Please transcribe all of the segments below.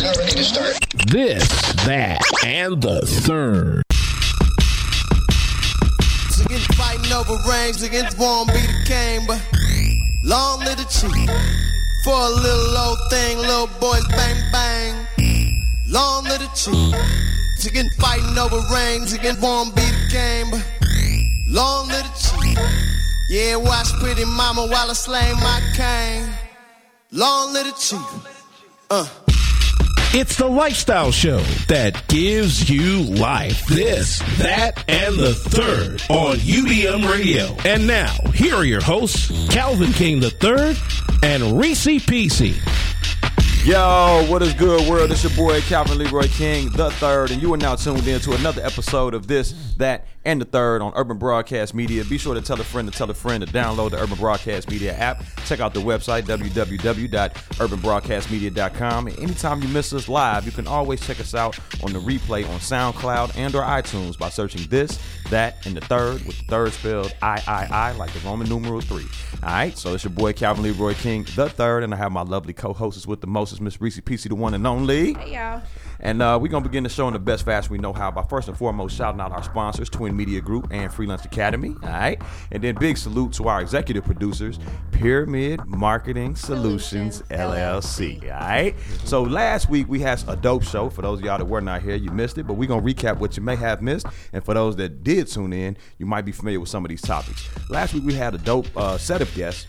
are now ready to start. This, that, and the third. Against fighting over rings, against won't be the king, but long live the chief. For a little old thing, little boys bang bang. Long live the chief. Against fighting over rings, against won't be the king, but long live the chief. Yeah, watch pretty mama while I slay my cane. Long live the chief. Uh. It's the lifestyle show that gives you life. This, that, and the third on UBM Radio. And now, here are your hosts, Calvin King III and Reese PC. Yo, what is good, world? It's your boy Calvin Leroy King, the third, and you are now tuned in to another episode of this, that, and the third on Urban Broadcast Media. Be sure to tell a friend to tell a friend to download the Urban Broadcast Media app. Check out the website, www.urbanbroadcastmedia.com. And anytime you miss us live, you can always check us out on the replay on SoundCloud and or iTunes by searching this, that, and the third, with the third spelled I-I-I, like the Roman numeral three. All right, so it's your boy Calvin Leroy King, the third, and I have my lovely co-hosts with the most, Miss Reese PC, the one and only. Hey y'all. And uh, we're gonna begin the show in the best fashion we know how by first and foremost shouting out our sponsors, Twin Media Group and Free Lunch Academy. All right, and then big salute to our executive producers, Pyramid Marketing Solutions, LLC. All right. So last week we had a dope show. For those of y'all that were not here, you missed it, but we're gonna recap what you may have missed. And for those that did tune in, you might be familiar with some of these topics. Last week we had a dope uh, set of guests.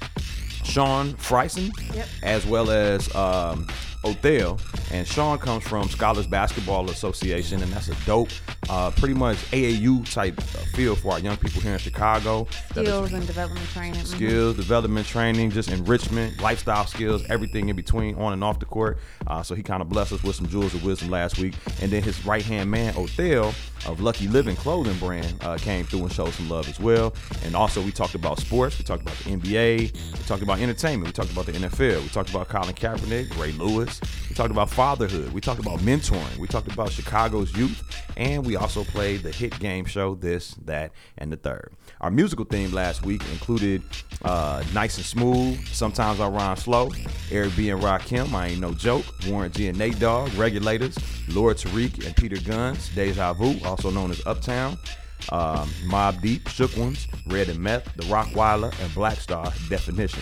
Sean Fryson, Yep. as well as um, Othel. And Sean comes from Scholars Basketball Association, and that's a dope, uh, pretty much AAU type uh, feel for our young people here in Chicago. Skills and development training. Mhm. skills, development, training, just enrichment, lifestyle skills, everything in between, on and off the court. Uh, so he kind of blessed us with some jewels of wisdom last week. And then his right hand man, Othel of Lucky Living Clothing brand, uh, came through and showed some love as well. And also, we talked about sports, we talked about the NBA, we talked about entertainment, we talked about the NFL, we talked about Colin Kaepernick, Ray Lewis, we talked about fatherhood, we talked about mentoring, we talked about Chicago's youth, and we also played the hit game show This, That, and the Third. Our musical theme last week included uh, Nice and Smooth, Sometimes I Rhyme Slow, Eric B. and Rakim, I Ain't No Joke, Warren G. and Nate Dogg, Regulators, Lord Tariq and Peter Gunz, Deja Vu, also known as Uptown, um, Mobb Deep, Shook Ones, Red and Meth, The Rockwilder, and Black Star Definition.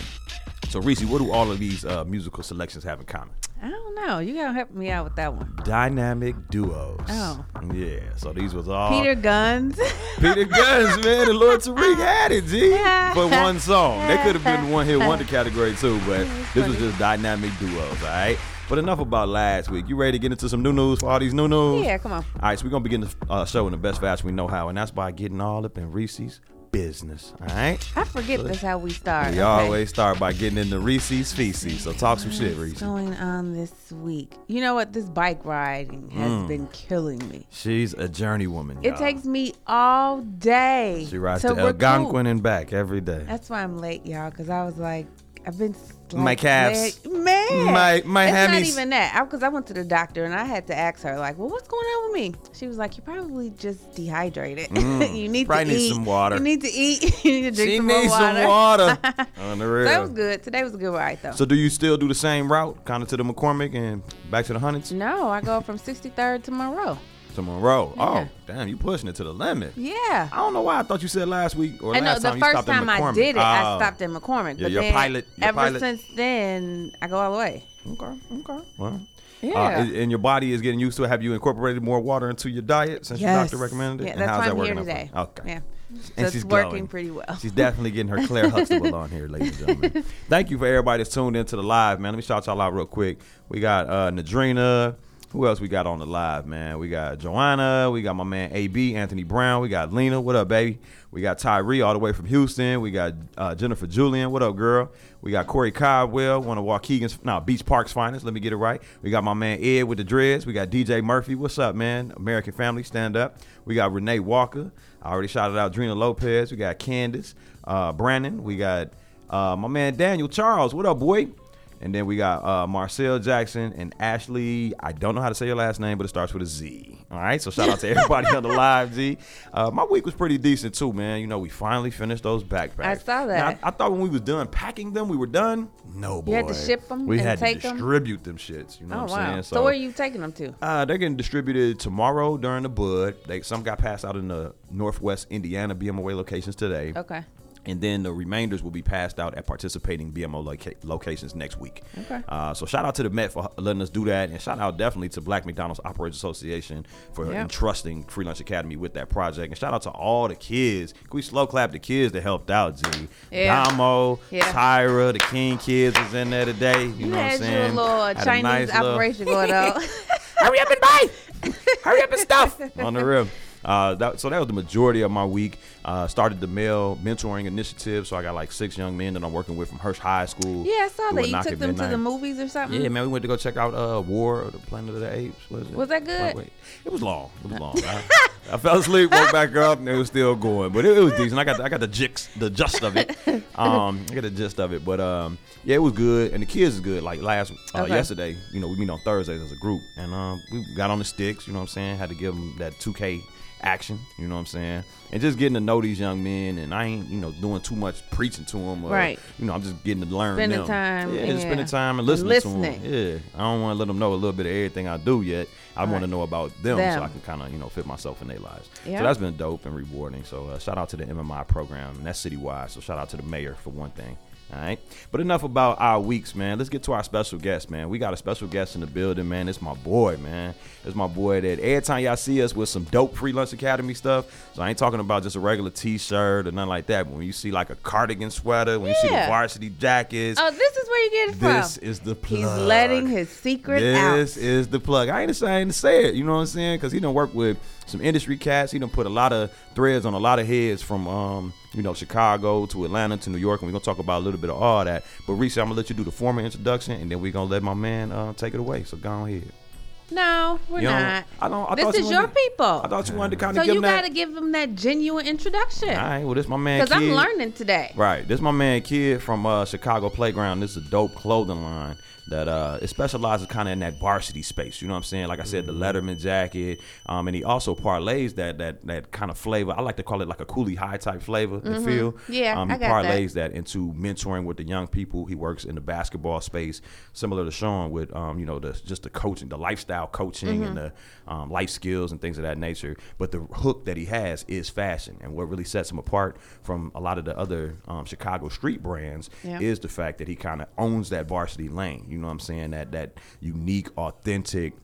So, Reese, what do all of these uh, musical selections have in common? I don't know. You gotta help me out with that one. Dynamic duos. Oh. Yeah, so these was all Peter Gunz. Peter Gunz, man, and Lord Tariq had it, G, for one song. They could have been the one hit wonder category too, but this was just dynamic duos, all right? But enough about last week. You ready to get into some new news for all these new news? yeah, come on. All right, so we're gonna begin the uh, show in the best fashion we know how, and that's by getting all up in Reese's business. All right. I forget that's how we start. We Okay. always start by getting into Reese's feces. So talk some shit, What's going on this week? You know what? This bike riding has Mm. been killing me. She's a journey woman. It y'all. takes me all day. She rides to to. Algonquin and back every day. That's why I'm late, y'all, because I was like, I've been like, My calves. man. My- my It's not even that. Because I, went to the doctor and I had to ask her, like, well, what's going on with me? She was like, you're probably just dehydrated. you need Mm. Probably to need eat. some water. You need to eat. you need to drink She some needs water. some water. On the So that was good. Today was a good ride, though. So do you still do the same route, kind of to the McCormick and back to the hundreds no, I go from 63rd to Monroe. To Monroe? Yeah. Oh, damn, you pushing it to the limit. Yeah. I don't know why I thought you said last week or I know last the time you first stopped time at I did it, I Oh. stopped in McCormick. Yeah, but your then pilot- your ever pilot- since then, I go all the way. Okay, okay. Well, Yeah. uh, and- and your body is getting used to it. Have you incorporated more water into your diet since your doctor recommended it? Yeah, And that's how's why I'm here working out today. you? Okay. Yeah. And So it's she's working pretty well. She's definitely getting her Claire Huxtable on here, ladies and gentlemen. Thank you for everybody that's tuned into the live, man. Let me shout y'all out real quick. We got uh, Nadrina. Who else we got on the live, man? We got Joanna. We got my man AB, Anthony Brown. We got Lena. What up, baby? We got Tyree all the way from Houston. We got uh, Jennifer Julian. What up, girl? We got Corey Caldwell, one of Waukegan's, no, Beach Park's finest. Let me get it right. We got my man Ed with the dreads. We got DJ Murphy. What's up, man? American Family, stand up. We got Renee Walker. I already shouted out Drina Lopez. We got Candace, uh, Brandon. We got uh, my man Daniel Charles. What up, boy? And then we got uh, Marcel Jackson and Ashley. I don't know how to say your last name, but it starts with a Z. All right. So shout out to everybody on the live, Z. Uh, my week was pretty decent too, man. You know, we finally finished those backpacks. I saw Now, that. I, I thought when we was done packing them, we were done. No, boy. You had to ship them. We had take to distribute them shits. You know Oh what I'm wow. saying? So, where are you taking them to? Uh, they're getting distributed tomorrow during the bud. They some got passed out in the Northwest Indiana BMOA locations today. Okay. And then the remainders will be passed out at participating BMO loca- locations next week. Okay. Uh, so shout out to the Met for letting us do that, and shout out definitely to Black McDonald's Operators Association for Yeah. entrusting Free Lunch Academy with that project, and shout out to all the kids. Can we slow clap the kids that helped out? Z, Yeah. Damo, Yeah. Tyra, the King kids was in there today. You, You know what I'm had saying? your little Had a Chinese nice little- operation going on. hurry up and buy. hurry up and stuff on the rim. Uh, that, so that was the majority of my week. Uh, started the male mentoring initiative. So I got like six young men that I'm working with from Hirsch High School. yeah, I saw that. You took them to the movies or something. Yeah, man, we went to go check out uh, War of the Planet of the Apes. Was, it? Was that good? Wait. It was long. It was long. I, I fell asleep, woke back up, and it was still going. But it, it was decent. I got I got the jix, the gist of it. Um, I got the gist of it. But um, yeah, it was good, and the kids is good. Like last uh, Okay. yesterday, you know, we meet on Thursdays as a group, and um, we got on the sticks. You know what I'm saying? Had to give them that 2K action. You know what I'm saying? And just getting to know these young men, and I ain't you know doing too much preaching to them. Or, Right. You know, I'm just getting to learn Spending them. time, Yeah, just spending yeah. time and And listening, to them. Yeah, I don't want to let them know a little bit of everything I do yet. I want to know about them, Them. so I can kind of you know fit myself in their lives. Yeah. So that's been dope and rewarding. So uh, shout out to the MMI program, and that's citywide. So shout out to the mayor for one thing. All right, but enough about our weeks, man. Let's get to our special guest, man. We got a special guest in the building, man. It's my boy, man. It's my boy that every time y'all see us with some dope Free Lunch Academy stuff. So I ain't talking about just a regular T-shirt or nothing like that. But when you see like a cardigan sweater, when you see the varsity jackets, Oh, this is where you get it from. this is the plug. He's letting his secret This out. This is the plug. I ain't ashamed to say it. You know what I'm saying? Because he done work with some industry cats. He done put a lot of threads on a lot of heads from, um, you know, Chicago to Atlanta to New York, and we're gonna talk about a little bit of all that. But Reese, I'm gonna let you do the formal introduction, and then we're gonna let my man uh, take it away. So go ahead. No, we're You don't- I don't. I this thought is your wanted- people. I thought you wanted to kind so of give you got to give them that genuine introduction. All right. Well, this my man. Because I'm learning today. Right. This my man Kid from uh, Chicago Playground. This is a dope clothing line that uh it specializes kind of in that varsity space. You know what I'm saying? Like I said, the Letterman jacket. Um, and he also parlays that that that kind of flavor. I like to call it like a Cooley High type flavor and feel. Mm-hmm. Yeah, um, I he got that. parlays that. into mentoring with the young people. He works in the basketball space, similar to Sean with um, you know, the just the coaching, the lifestyle coaching Mm-hmm. and the um, life skills and things of that nature. But the hook that he has is fashion, and what really sets him apart from a lot of the other um, Chicago street brands Yeah. is the fact that he kind of owns that varsity lane. You know what I'm saying? That that unique, authentic.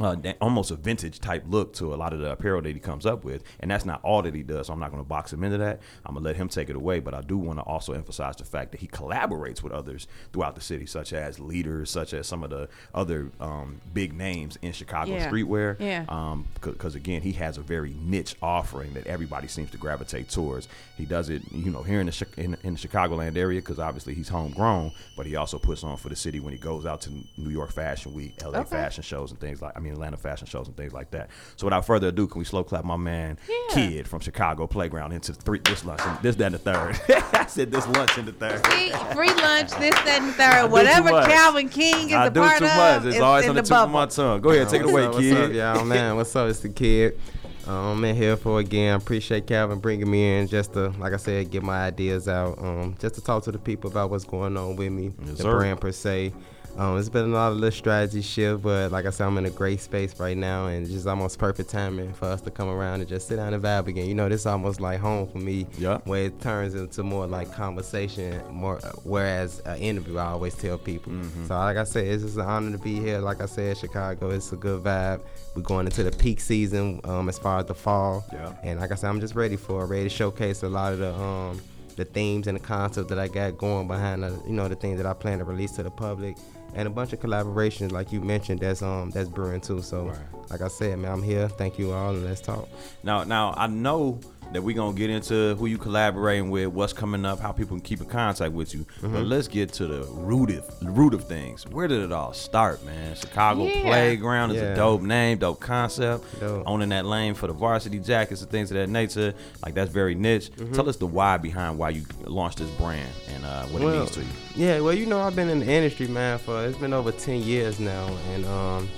Uh, almost a vintage type look to a lot of the apparel that he comes up with, and that's not all that he does. So I'm not going to box him into that. I'm gonna let him take it away, but I do want to also emphasize the fact that he collaborates with others throughout the city, such as leaders, such as some of the other um, big names in Chicago Yeah. streetwear. Yeah. Um, because again, he has a very niche offering that everybody seems to gravitate towards. He does it, you know, here in the in, in the Chicagoland area because obviously he's homegrown, but he also puts on for the city when he goes out to New York Fashion Week, LA Okay. fashion shows, and things like. I mean, Atlanta fashion shows and things like that. So without further ado, can we slow clap my man Yeah. Kid from Chicago Playground into three this lunch, and this, that, and the third. I said this lunch in the third. See, free lunch, this, that, and I third. Whatever. Calvin King is I a do part too of, much. It's is always in on the the tip of my tongue. Go ahead, take it away, up, kid. What's up, y'all, man? What's up? It's the kid. Um, I'm in here for again. Appreciate Calvin bringing me in just to, like I said, get my ideas out. Um, just to talk to the people about what's going on with me, Yes, the sir. brand per se. Um, it's been a lot of little strategy shift, but like I said, I'm in a great space right now, and it's just almost perfect timing for us to come around and just sit down and vibe again. You know, this is almost like home for me. Yeah. Where it turns into more like conversation, more whereas an interview. I always tell people. Mm-hmm. So like I said, it's just an honor to be here. Like I said, Chicago, it's a good vibe. We're going into the peak season um, as far as the fall. Yeah. And like I said, I'm just ready for it, ready to showcase a lot of the um, the themes and the concepts that I got going behind the, you know the things that I plan to release to the public. And a bunch of collaborations, like you mentioned, that's um that's brewing too. So, Right. like I said, man, I'm here. Thank you all, and let's talk. Now, now I know that we're gonna get into who you collaborating with, what's coming up, how people can keep in contact with you. Mm-hmm. But let's get to the root of root of things. Where did it all start, man? Chicago Yeah. Playground is Yeah. a dope name, dope concept. Dope. Owning that lane for the varsity jackets and things of that nature, like that's very niche. Mm-hmm. Tell us the why behind why you launched this brand and uh, what it means to you. Yeah, well, you know, I've been in the industry, man, for it's been over 10 years now, and um,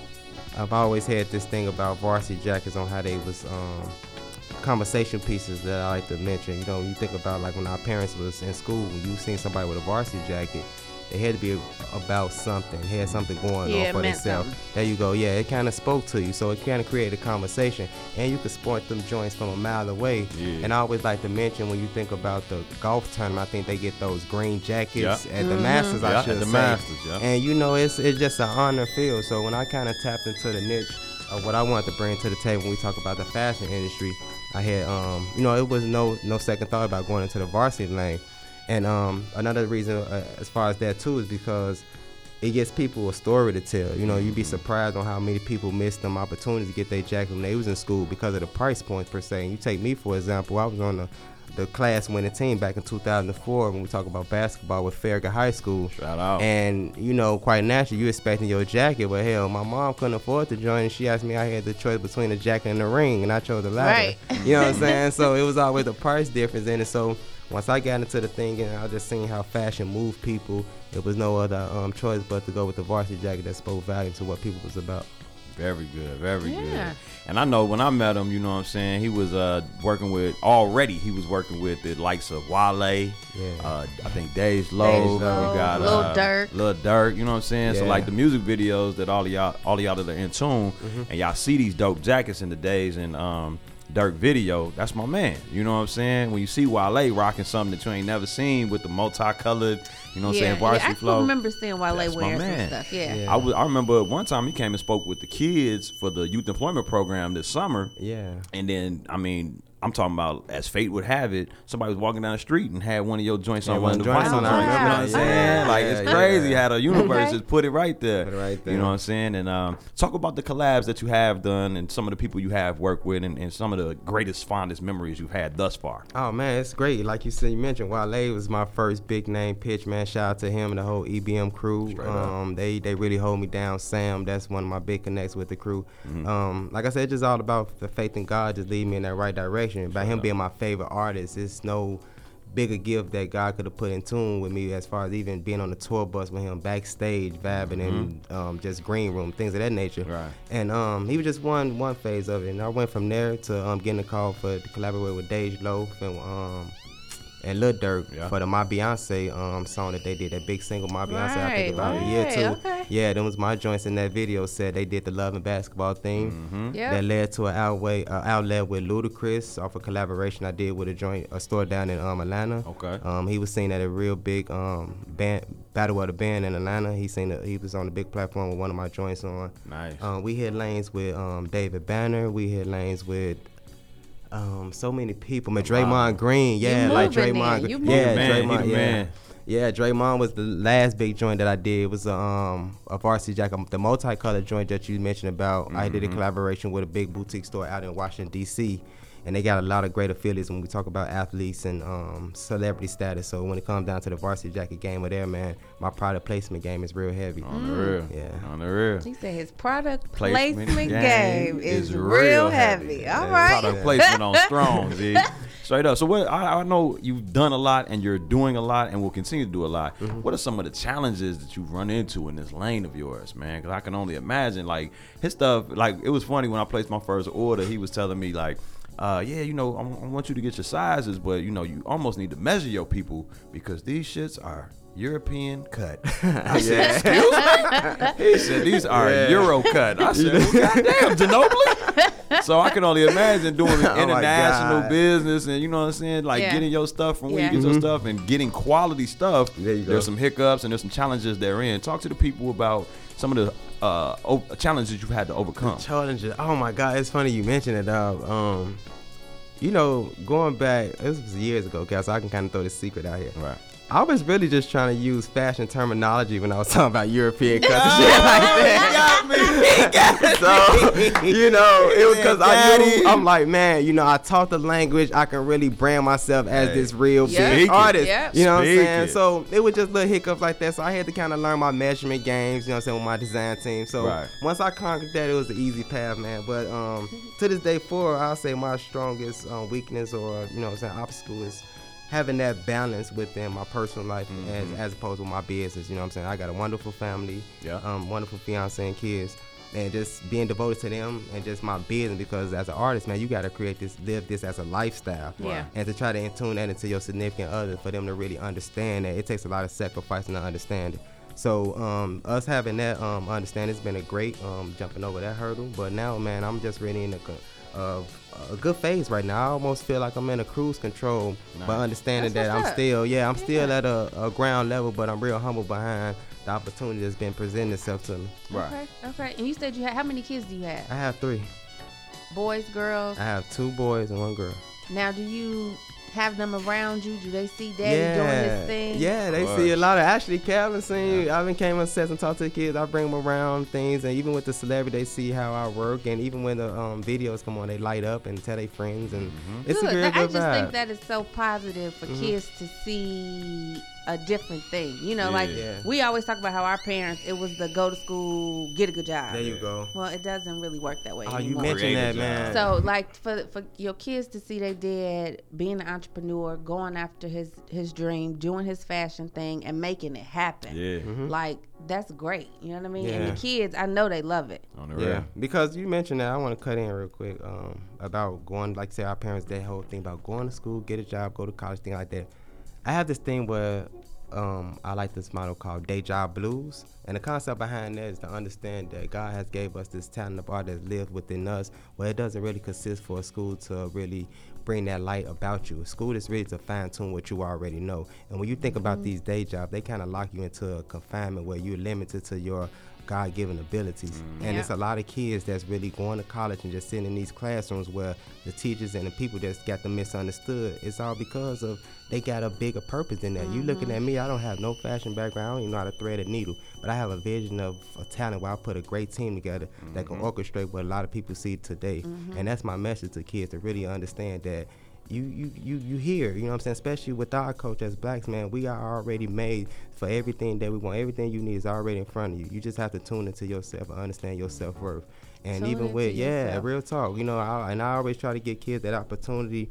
I've always had this thing about varsity jackets on how they was um, conversation pieces that I like to mention. You know, you think about like when our parents was in school, you seen somebody with a varsity jacket, it had to be about something, it had something going Yeah, on for meant themselves. something. There you go. Yeah, it kind of spoke to you, so it kind of created a conversation, and you could sport them joints from a mile away. Yeah. And I always like to mention when you think about the golf tournament, I think they get those green jackets Yeah. at the Masters. I Yeah, should at the say. Masters, yeah. And you know, it's it's just an honor field. So when I kind of tapped into the niche of what I wanted to bring to the table when we talk about the fashion industry, I had um, you know, it was no no second thought about going into the varsity lane. And um, another reason uh, as far as that too is because it gives people a story to tell. You know, you'd be surprised on how many people missed them opportunities to get their jacket when they was in school because of the price points per se. And you take me for example, I was on the the class winning team back in 2004 when we talk about basketball with Farragut High School. Shout out. And you know, quite naturally, you expecting your jacket, but hell, my mom couldn't afford to join. And she asked me, I had the choice between the jacket and the ring, and I chose the latter. Right. You know what I'm saying? So it was always a price difference in it. So once I got into the thing and I just seen how fashion moved people, it was no other um, choice but to go with the varsity jacket that spoke value to what people was about. Very good, very Yeah. good. And I know when I met him, you know what I'm saying, he was uh, working with already. He was working with the likes of Wale, uh, I think Dave's Low, Dej Loaf, you got Lil uh, Durk. Lil Durk. You know what I'm saying? So like the music videos that all of y'all, all of y'all that are in tune, Mm-hmm. and y'all see these dope jackets in the days and um. Durk video, that's my man. You know what I'm saying? When you see Wale rocking something that you ain't never seen with the multicolored, you know what I'm saying, varsity yeah, I flow. remember seeing Wale That's my wearing some stuff. Yeah. Yeah. I was, I remember one time he came and spoke with the kids for the youth employment program this summer. Yeah. And then, I mean, I'm talking about as fate would have it, somebody was walking down the street and had one of your joints Yeah, on one one of the joints vinyl on, joints. I You know what I'm saying? yeah. Like Yeah, it's yeah. crazy how the universe Okay. just put it right there. Put it right You know what I'm saying? And um, talk about the collabs that you have done and some of the people you have worked with and, and some of the greatest, fondest memories you've had thus far. Oh man, it's great. Like you said, you mentioned Wale was my first big name pitch, man. Shout out to him and the whole EBM crew. Straight up. Um, they they really hold me down. Sam, that's one of my big connects with the crew. Mm-hmm. Um, like I said, it's just all about the faith in God, just lead me in that right direction. By him being my favorite artist, it's no bigger gift that God could have put in tune with me as far as even being on the tour bus with him backstage, vibing in um, just green room, things of that nature. Mm-hmm. Right. And um, he was just one one phase of it, and I went from there to um, getting a call for to collaborate with Dej Loaf and um, and Lil Durk Yeah. for the My Beyonce um, song that they did, that big single My Beyonce. I think about a year two. okay. Yeah, them was my joints in that video. Said they did the love and basketball theme. Mm-hmm. Yep. That led to an outway, uh, outlet with Ludacris off a collaboration I did with a joint a store down in um, Atlanta. Okay. Um, he was seen at a real big um, band battle of the band in Atlanta. He seen the, he was on the big platform with one of my joints on. Nice. Um, we hit lanes with um, David Banner. We hit lanes with um, so many people. Man, Draymond Green, yeah, like moving Draymond. then. You Green. yeah, moving. Man, Draymond, the yeah. man. Yeah, Draymond was the last big joint that I did. It was um, a varsity jacket, the multicolored joint that you mentioned about. I did a collaboration with a big boutique store out in Washington D.C. And they got a lot of great affiliates when we talk about athletes and um, celebrity status. So when it comes down to the varsity jacket game of there, man, my product placement game is real heavy. On the real. Yeah. On the real. He said his product Placement placement, game game, is, is real real heavy. heavy. All Yeah. right. Product placement on strong, Z. Straight up. So what I, I know you've done a lot and you're doing a lot and will continue to do a lot. Mm-hmm. What are some of the challenges that you've run into in this lane of yours, man? Because I can only imagine like his stuff. Like it was funny when I placed my first order. He was telling me like. Uh, yeah, you know, I, I want you to get your sizes, but you know, you almost need to measure your people because these shits are European cut. I said, excuse me? He said, these are Yeah. Euro cut. I said, well, goddamn, Ginobili. so I can only imagine doing Oh international business and you know what I'm saying, like Yeah. getting your stuff from where Yeah. you get your stuff and getting quality stuff. Mm-hmm. There you go. There's some hiccups and there's some challenges therein. Talk to the people about some of the uh, o- challenges you've had to overcome. Challenges. Oh my God, it's funny you mentioned it, dog. Um, you know, going back, this was years ago, guys. So I can kind of throw this secret out here. Right. I was really just trying to use fashion terminology when I was talking about European cuts and shit like that. so you know, it was because I knew I'm like, man, you know, I taught the language. I can really brand myself as Hey. this real Yeah. big artist. Yep. You know what I'm saying? it. So it was just little hiccups like that. So I had to kind of learn my measurement games. You know what I'm saying with my design team. So Right. once I conquered that, it was the easy path, man. But um, to this day forward, I'll say my strongest um, weakness or you know what I'm saying obstacle is having that balance within my personal life as, as opposed to my business. You know what I'm saying? I got a wonderful family, Yeah. um, wonderful fiance and kids. And just being devoted to them and just my business because as an artist, man, you got to create this, live this as a lifestyle. Yeah. And to try to tune that into your significant other for them to really understand that it takes a lot of sacrifice and understanding. So um, us having that um, understanding has been a great um, jumping over that hurdle. But now, man, I'm just really in a, co- of a good phase right now. I almost feel like I'm in a cruise control, but understanding That's that I'm up. still, yeah, I'm still at a, a ground level, but I'm real humble behind the opportunity that's been presenting itself to me. Right. Okay. Okay. And you said you had how many kids do you have? I have three. Boys, girls. I have two boys and one girl. Now, do you have them around you? Do they see daddy doing his thing? Yeah, they see a lot of actually Calvin seen I've been came on sets and talked to the kids. I bring them around things and even with the celebrity they see how I work and even when the um, videos come on they light up and tell their friends and it's Good. a real I just vibe. think that is so positive for kids to see a different thing. You know, like Yeah. we always talk about how our parents, it was the go to school, get a good job. there you go. Well, it doesn't really work that way Oh, you mentioned that, man. So, like for for your kids to see their dad being an entrepreneur, going after his his dream, doing his fashion thing, and making it happen. Yeah. Like that's great. You know what I mean? And Mm-hmm. Yeah. the kids, I know they love it. On the Yeah, real. because you mentioned that, I want to cut in real quick um, about going, like say our parents, that whole thing about going to school, get a job, go to college, thing like that. I have this thing where um, I like this model called day job blues, and the concept behind that is to understand that God has gave us this talent of art that lives within us, where it doesn't really consist for a school to really bring that light about you. School is really to fine tune what you already know, and when you think about these day jobs, they kind of lock you into a confinement where you're limited to your God-given abilities, mm. and Yeah. it's a lot of kids that's really going to college and just sitting in these classrooms where the teachers and the people that's got them misunderstood. It's all because of they got a bigger purpose than that. You looking mm-hmm. at me, I don't have no fashion background. I don't even know how to thread a needle, but I have a vision of a talent where I put a great team together that can mm-hmm. orchestrate what a lot of people see today, mm-hmm. and that's my message to kids to really understand that you you you you here, you know what I'm saying? Especially with our coach as blacks, man, we are already made for everything that we want. Everything you need is already in front of you. You just have to tune into yourself and understand your self worth. And Tune even with yeah, yourself. real talk, you know, I, and I always try to give kids that opportunity.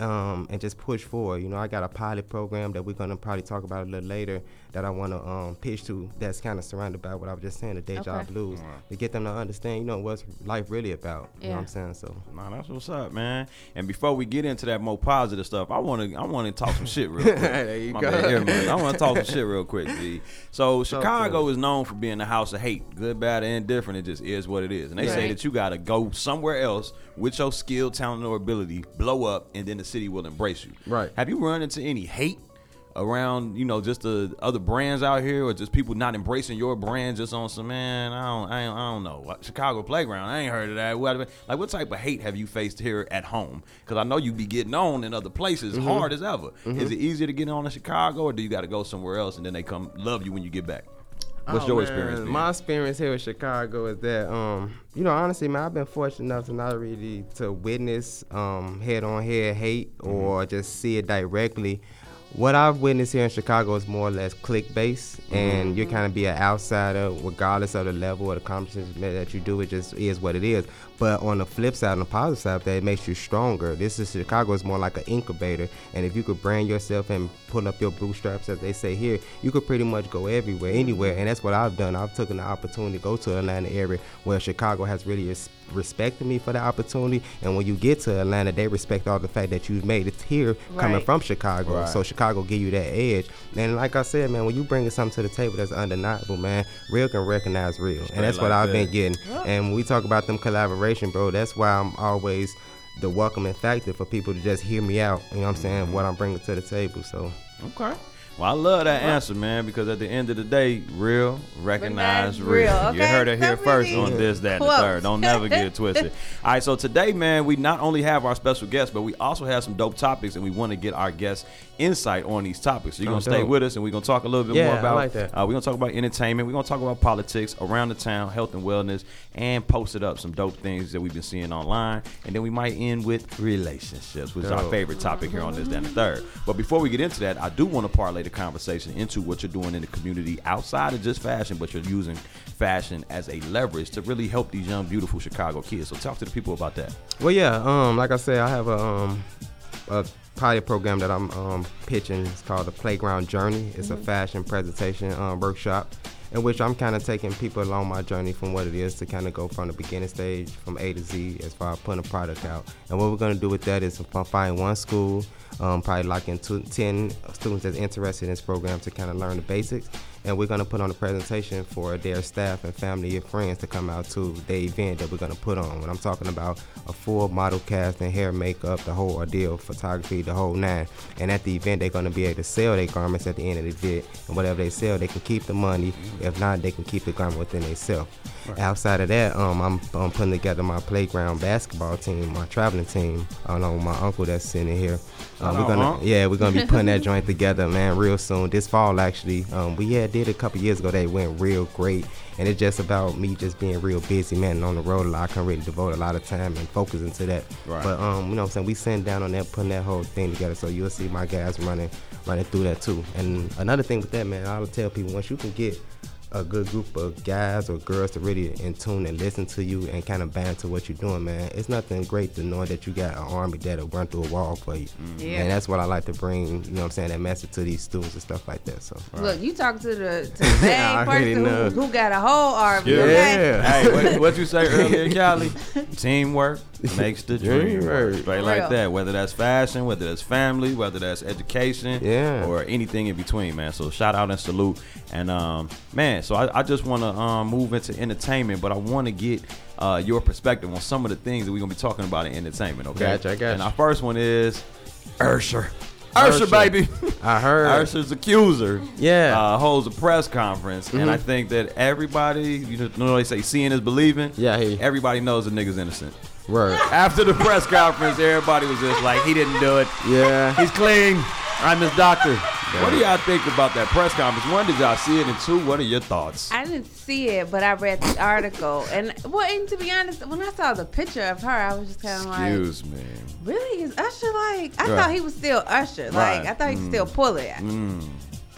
Um, and just push forward. You know, I got a pilot program that we're gonna probably talk about a little later that I want to um, pitch to. That's kind of surrounded by what I was just saying, the day job Okay. blues, to get them to understand, you know, what's life really about. You know Yeah. what I'm saying? So Nah, that's what's up, man. And before we get into that more positive stuff, I want to I want to talk some shit real quick. There you My go. bad, here, man. I want to talk some shit real quick, G. So to Chicago is known for being the house of hate, good, bad, and indifferent. It just is what it is. And they say that you gotta go somewhere else with your skill, talent, or ability, blow up, and then the city will embrace you. Right. Have you run into any hate? Around, you know, just the other brands out here, or just people not embracing your brand, just on some man. I don't, I don't, I don't know. Chicago playground, I ain't heard of that. What, like, what type of hate have you faced here at home? Because I know you be getting on in other places, Mm-hmm. hard as ever. Is it easier to get on in Chicago, or do you got to go somewhere else and then they come love you when you get back? What's Oh, your man, experience? My experience here in Chicago is that, um, you know, honestly, man, I've been fortunate enough to not really to witness um, head on head hate Mm-hmm. or just see it directly. What I've witnessed here in Chicago is more or less click based, Mm-hmm. and you kind of be an outsider regardless of the level or the accomplishments that you do. It just is what it is. But on the flip side, on the positive side, of that it makes you stronger. This is Chicago is more like an incubator, and if you could brand yourself and pull up your bootstraps, as they say here, you could pretty much go everywhere, anywhere, and that's what I've done. I've taken the opportunity to go to Atlanta area where Chicago has really res- respected me for the opportunity, and when you get to Atlanta, they respect all the fact that you've made it here, coming from Chicago. Right. So Chicago give you that edge, and like I said, man, when you bring something to the table that's undeniable, man, real can recognize real, and that's what like I've that. been getting. And when we talk about them bro, that's why I'm always the welcoming factor for people to just hear me out. You know what I'm saying? What I'm bringing to the table. So Okay. Well, I love that answer, man, because at the end of the day, real recognize Recognize real. real, You okay? heard it here So first on this, that, and the third. Don't never get it twisted. All right, so today, man, we not only have our special guests, but we also have some dope topics, and we want to get our guests' insight on these topics. So you're Oh, gonna stay with us, and we're gonna talk a little bit Yeah, more I about. like that. Uh, we're gonna talk about entertainment. We're gonna talk about politics around the town, health and wellness, and posted up some dope things that we've been seeing online. And then we might end with relationships, which is our favorite topic here on this, that, and the third. But before we get into that, I do want to parlay the conversation into what you're doing in the community outside of just fashion, but you're using fashion as a leverage to really help these young, beautiful Chicago kids. So talk to the people about that. Well, yeah. Um, like I said, I have a um, a pilot program that I'm um, pitching. It's called the Playground Journey. It's a fashion presentation um, workshop in which I'm kind of taking people along my journey from what it is to kind of go from the beginning stage from A to Z as far as putting a product out. And what we're going to do with that is f- find one school, um, probably lock in two, 10 students that's interested in this program to kind of learn the basics. And we're going to put on a presentation for their staff and family and friends to come out to the event that we're going to put on. When I'm talking about a full model cast and hair, makeup, the whole ordeal, photography, the whole nine. And at the event, they're going to be able to sell their garments at the end of the event. And whatever they sell, they can keep the money. If not, they can keep the garment within themselves. Outside of that, um, I'm, I'm putting together my playground basketball team, my traveling team, along with my uncle that's sitting here. Um, we're gonna, yeah, we're gonna be putting that joint together, man, real soon. This fall, actually. Um, we had did a couple years ago. They went real great, and it's just about me just being real busy, man, and on the road a lot. I can really devote a lot of time and focus into that. Right. But um, you know, what I'm saying we sitting down on that, putting that whole thing together. So you'll see my guys running, running through that too. And another thing with that, man, I'll tell people once you can get a good group of guys or girls to really in tune and listen to you and kind of band to what you're doing, man. It's nothing great to know that you got an army that'll run through a wall for you. Mm-hmm. Yeah. And that's what I like to bring, you know what I'm saying, that message to these students and stuff like that. So Look, you talk to the, to the main I already person who, who got a whole army. Yeah. Okay? Hey, what, what you say earlier, Cali? Teamwork makes the dream Dream work. work. Straight like Real. that. Whether that's fashion, whether that's family, whether that's education, Yeah. or anything in between, man. So shout out and salute. And um, man, so I, I just want to um, move into entertainment, but I want to get uh, your perspective on some of the things that we're gonna be talking about in entertainment. Okay. Gotcha, I gotcha. And our first one is Ursher. Ursher, Usher. baby. I heard. Ursher's accuser. Yeah. Uh, holds a press conference, and I think that everybody, you know, they say seeing is believing. Yeah, he- Everybody knows the nigga's innocent. Word. After the press conference, everybody was just like, he didn't do it. Yeah. He's clean. I'm his doctor. What do y'all think about that press conference? One, did y'all see it? And two, what are your thoughts? I didn't see it, but I read the article. And well, and to be honest, when I saw the picture of her, I was just kind of like, Excuse me. really? Is Usher like? I Right. thought he was still Usher. Like Right. I thought he could still mm. pull it. Mm.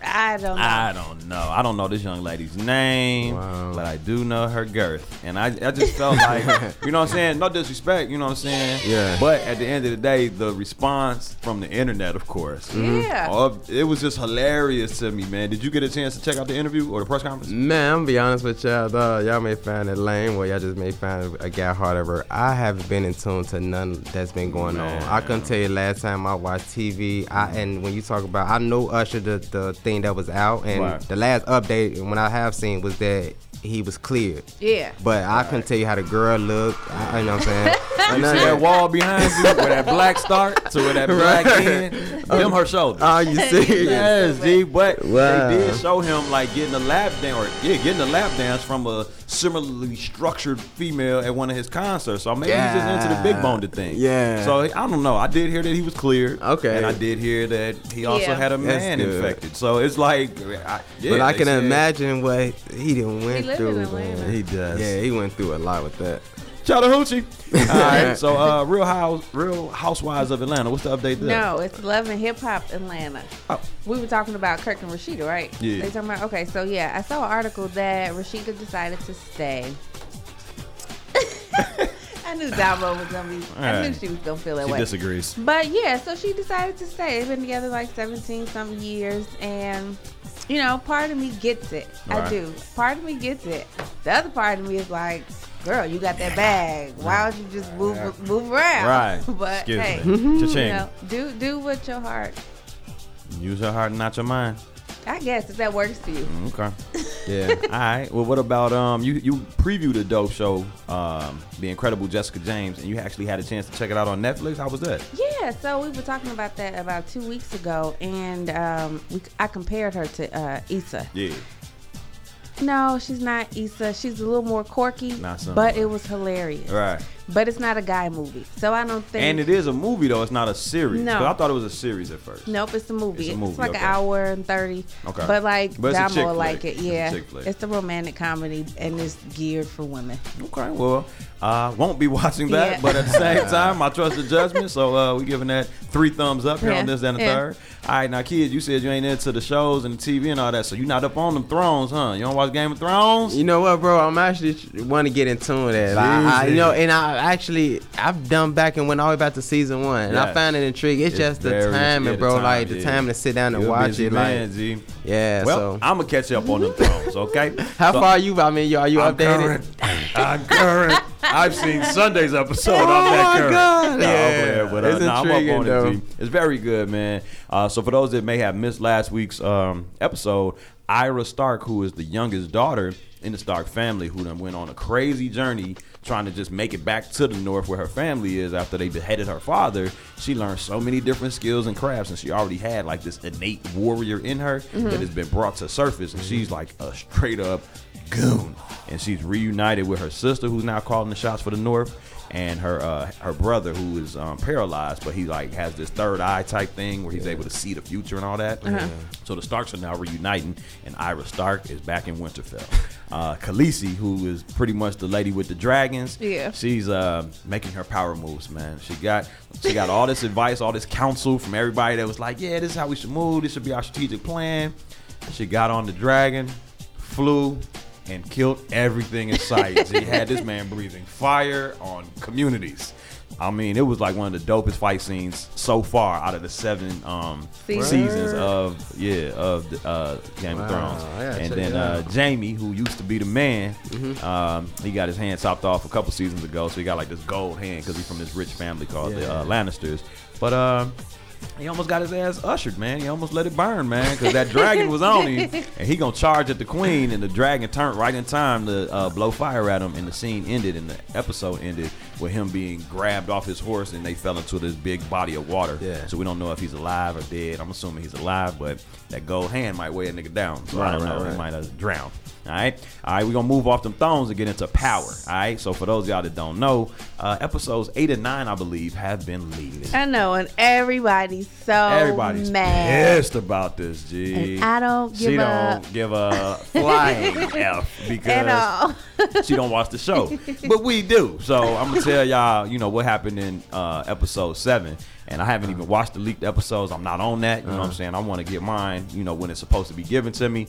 I don't know. I don't know. I don't know this young lady's name, Wow. but I do know her girth. And I, I just felt like, you know what I'm saying? No disrespect, you know what I'm saying? Yeah. But at the end of the day, the response from the internet, of course. Yeah. Oh, it was just hilarious to me, man. Did you get a chance to check out the interview or the press conference? Man, I'm gonna be honest with y'all. Though y'all may find it lame, or y'all just may find a guy hard ever. I haven't been in tune to none that's been going on. I couldn't tell you last time I watched TV. I and when you talk about, I know Usher the the thing that was out, and Right. the last update when I have seen was that he was cleared. Yeah. But I couldn't tell you how the girl looked. I, you know what I'm saying? You see that wall behind you where that black start to where that black Right. end? Them her shoulders. Oh, you see? Yes, G. But Wow. they did show him like getting a lap dance, or yeah, getting a lap dance from a similarly structured female at one of his concerts. So maybe he's just into the big boned thing. Yeah. So I don't know. I did hear that he was cleared. Okay. And I did hear that he also Yeah. had a man infected. So it's like, I, yeah, but I can said- imagine what he didn't went live in through. Atlanta. man. He does. Yeah, he went through a lot with that. Chattahoochee. All right. So uh, Real House, Real Housewives of Atlanta. What's the update there? No, it's Love and Hip Hop Atlanta. Oh. We were talking about Kirk and Rasheeda, right? Yeah. They talking about okay, so yeah, I saw an article that Rasheeda decided to stay. I knew Damo was gonna be. I knew Alright. she was gonna feel that way. She way. disagrees. But yeah, so she decided to stay. They've been together like 17 some years. And, you know, part of me gets it. I Right. do. Part of me gets it. The other part of me is like, girl, you got that bag. Why don't you just move move around? Right. But Excuse hey, you know, do do what your heart. Use your heart and not your mind. I guess if that works for you. Okay. Yeah. All right. Well, what about um? You you previewed the dope show, um, the incredible Jessica James, and you actually had a chance to check it out on Netflix. How was that? Yeah, Yeah, so we were talking about that about two weeks ago, and um, we, I compared her to uh, Issa. Yeah. No, she's not Issa. She's a little more quirky, but it was hilarious. Right. But it's not a guy movie, so I don't think. And it is a movie though. It's not a series. No. 'Cause I thought it was a series at first. Nope, it's a movie. It's It's, a movie, like okay. an hour and thirty. Okay. But like But it's a Damo like flick. it. It's a Yeah. It's a romantic comedy and it's geared for women. Okay, well, uh, won't be watching that, Yeah. but at the same time, I trust the judgment. So uh, we giving that three thumbs up here Yeah, on this and the yeah. third. All right, now kids, you said you ain't into the shows and the TV and all that, so you not up on them thrones, huh? You don't watch Game of Thrones? You know what, bro? I'm actually want to get into that. I, I, you know, and I actually I've done back and went all the way back to season one, and I found it intriguing. It's, It's just the timing, yeah, the bro. time, like the yeah. time to sit down and You're watch it. man, like, G. yeah. Well, so I'm gonna catch up on them thrones, okay? how So- far are you? I mean, you are you I'm updated? current. I'm current. I've seen Sunday's episode. Oh I'm that my current. God. No, Yeah. but uh, It's I'm up intriguing, on though. it. It's very good, man. Uh, so for those that may have missed last week's um, episode, Arya Stark, who is the youngest daughter in the Stark family, who then went on a crazy journey trying to just make it back to the north where her family is after they beheaded her father. She learned so many different skills and crafts, and she already had like this innate warrior in her mm-hmm. that has been brought to surface, and she's like a straight up goon. And she's reunited with her sister, who's now calling the shots for the North, and her uh, her brother, who is um, paralyzed, but he like has this third eye type thing where he's able to see the future and all that. So the Starks are now reuniting, and Arya Stark is back in Winterfell. Uh, Khaleesi, who is pretty much the lady with the dragons, Yeah. she's uh, making her power moves, man. She got she got all this advice, all this counsel from everybody that was like, yeah, this is how we should move. This should be our strategic plan. She got on the dragon, flew, and killed everything in sight. he had this man breathing fire on communities. I mean, it was like one of the dopest fight scenes so far out of the seven um, Seasons. of yeah of the, uh, Game of Thrones. And then uh. Jaime, who used to be the man, Mm-hmm. um, he got his hand chopped off a couple seasons ago, so he got like this gold hand because he's from this rich family called the uh, Lannisters. But uh, he almost got his ass ushered, man. He almost let it burn, man, because that dragon was on him, and he gonna charge at the queen, and the dragon turned right in time to uh, blow fire at him, and the scene ended, and the episode ended with him being grabbed off his horse, and they fell into this big body of water. Yeah. So we don't know if he's alive or dead. I'm assuming he's alive, but that gold hand might weigh a nigga down. So I don't right, know. He might have drowned. All right, all right. We're gonna move off them thrones and get into power. All right. So for those of y'all that don't know, uh, episodes eight and nine, I believe, have been leaving. I know, and everybody's so Everybody's mad. pissed about this, G. And I don't give she a don't give a flying f because she don't watch the show, but we do. So I'm gonna tell y'all, you know, what happened in uh, episode seven. And I haven't even watched the leaked episodes. I'm not on that. You know what I'm saying? I want to get mine, you know, when it's supposed to be given to me.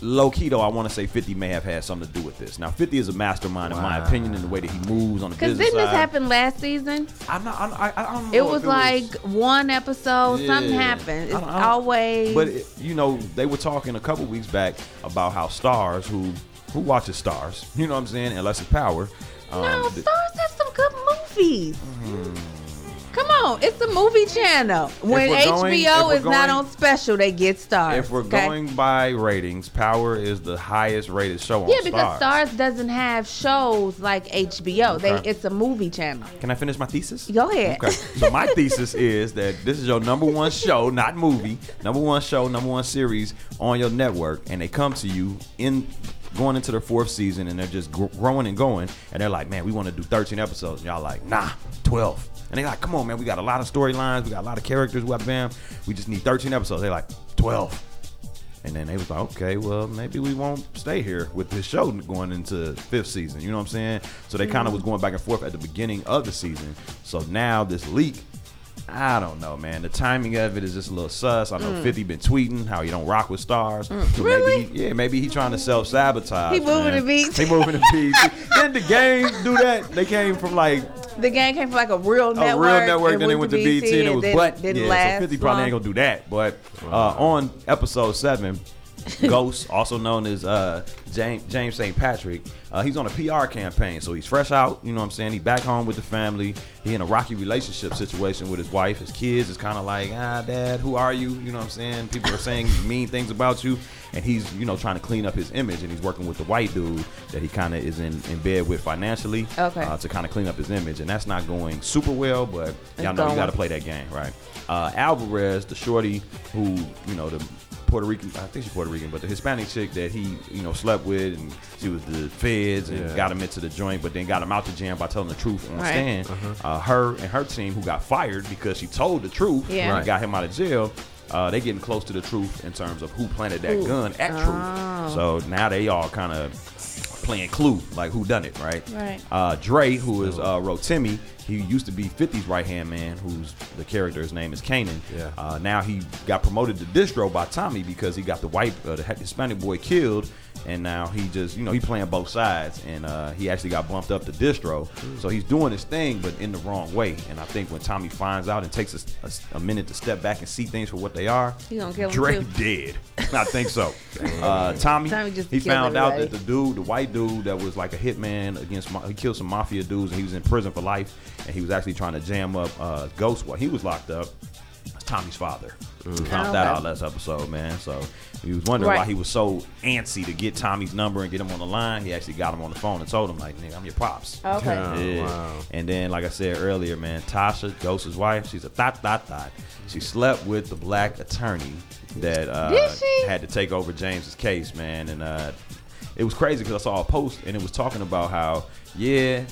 Low key though, I want to say 50 may have had something to do with this. Now 50 is a mastermind in my opinion in the way that he moves on the Because business didn't this happen last season? I'm not. I'm, I, I don't know. It if was like one episode, something happened. It's I don't- I don't- always. But it, you know, they were talking a couple weeks back about how Starz who who watches Starz, you know what I'm saying, unless it's power. Um, no, th- Starz have some good movies. Come on, it's a movie channel. When we're going- HBO is not on special, they get Starz. if we're okay? going by ratings, Power is the highest rated show on yeah, because Starz. Starz doesn't have shows like HBO. Okay. They it's a movie channel. Can I finish my thesis? Go ahead. Okay. So my thesis is that this is your number one show, not movie, number one show, number one series on your network, and they come to you in going into their fourth season, and they're just gr- growing and going, and they're like, man, we want to do 13 episodes. And y'all like, nah, 12. And they're like, come on, man, we got a lot of storylines, we got a lot of characters, what bam, we just need 13 episodes. they're like 12. And then they was like, okay, well, maybe we won't stay here with this show going into fifth season. You know what I'm saying? So they kind of mm-hmm. was going back and forth at the beginning of the season. So now this leak, I don't know, man. The timing of it is just a little sus. I know 50 been tweeting how he don't rock with Starz. So Really? maybe he, yeah, maybe he trying to self sabotage. He moving the beats. He moving the beats. Didn't the game do that? They came from like The game came from like a real network. a real network, and then they went to BT, and it was but didn't yeah, last so 50 probably ain't gonna do that. But uh, on episode seven, Ghost, also known as uh, James James St. Patrick, uh, he's on a PR campaign, so he's fresh out. You know what I'm saying? He back home with the family. He in a rocky relationship situation with his wife. His kids is kind of like, ah, dad, who are you? You know what I'm saying? People are saying mean things about you, and he's you know trying to clean up his image, and he's working with the white dude that he kind of is in, in bed with financially, Okay. uh, to kind of clean up his image, and that's not going super well. But y'all know you got to play that game, right? Uh, Alvarez, the shorty who you know the Puerto Rican, I think she's Puerto Rican, but the Hispanic chick that he, you know, slept with, and she was the feds and Yeah. got him into the joint, but then got him out the jam by telling the truth on Right. stand. Uh, her and her team, who got fired because she told the truth, Yeah. and got him out of jail. Uh, they getting close to the truth in terms of who planted that Who? gun at Oh. truth. So now they all kind of playing Clue, like who done it, right? Right. Uh, Dre, who is uh, Rotimi, he used to be 50's right hand man, who's the character's name is Kanan. Yeah. Uh, now he got promoted to distro by Tommy because he got the white, uh, the Hispanic boy killed, and now he just, you know, he playing both sides, and uh, he actually got bumped up to distro. So he's doing his thing, but in the wrong way. And I think when Tommy finds out and takes a, a- a minute to step back and see things for what they are, He gonna kill him too. dead. I think so. uh, Tommy, Tommy just he found out that the dude, the white dude that was like a hitman against, he killed some mafia dudes, and he was in prison for life, and he was actually trying to jam up uh, Ghost while he was locked up. Tommy's father. We found that out last episode, man. So he was wondering why he was so antsy to get Tommy's number and get him on the line. He actually got him on the phone and told him, like, nigga, I'm your pops. Okay. Oh, Yeah. wow. And then, like I said earlier, man, Tasha, Ghost's wife, she's a thot thot thot. She slept with the black attorney that uh, had to take over James's case, man. And uh, it was crazy because I saw a post and it was talking about how, yeah,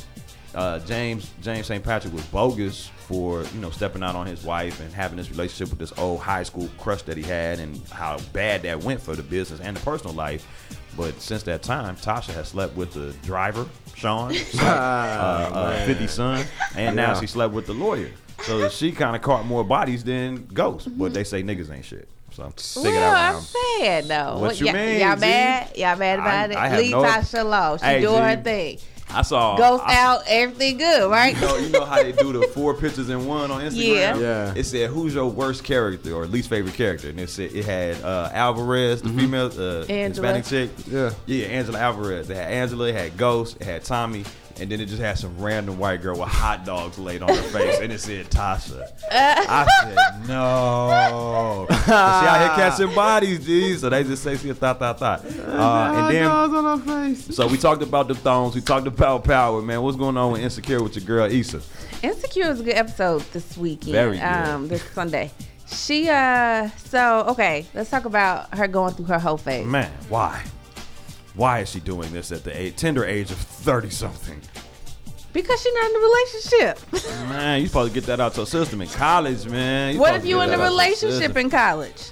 uh, James James St. Patrick was bogus for you know stepping out on his wife and having this relationship with this old high school crush that he had, and how bad that went for the business and the personal life. But since that time, Tasha has slept with the driver, Sean, uh, uh, 50 son, and now Yeah. she slept with the lawyer. So she kind of caught more bodies than Ghost. But they say niggas ain't shit. So figure Well, that I'm out. sad though. What you y'all, mean, Y'all G? mad? Y'all mad about I- it? I Leave no- Tasha alone. She Hey, doing her thing. I saw Ghost I, out, everything good, right? You know, you know how they do the four pictures in one on Instagram. Yeah. Yeah. It said who's your worst character or least favorite character, and it said it had uh, Alvarez, the female uh, Hispanic chick. Yeah. yeah, Angela Alvarez. It had Angela, it had Ghost, it had Tommy, and then it just had some random white girl with hot dogs laid on her face, and it said Tasha. I said no. But she out here catching bodies, G. So they just say she a thought, thought, thought. Uh, and then. Dogs on her face. So we talked about the Thrones. We talked about power, man. What's going on with Insecure with your girl Issa? Insecure was a good episode this weekend. Very good. Um, this Sunday. She uh so okay, let's talk about her going through her whole phase. Man, why? Why is she doing this at the age, tender age of thirty something? Because she's not in a relationship. Man, you supposed to get that out your system in college, man. You what if you in a relationship in college?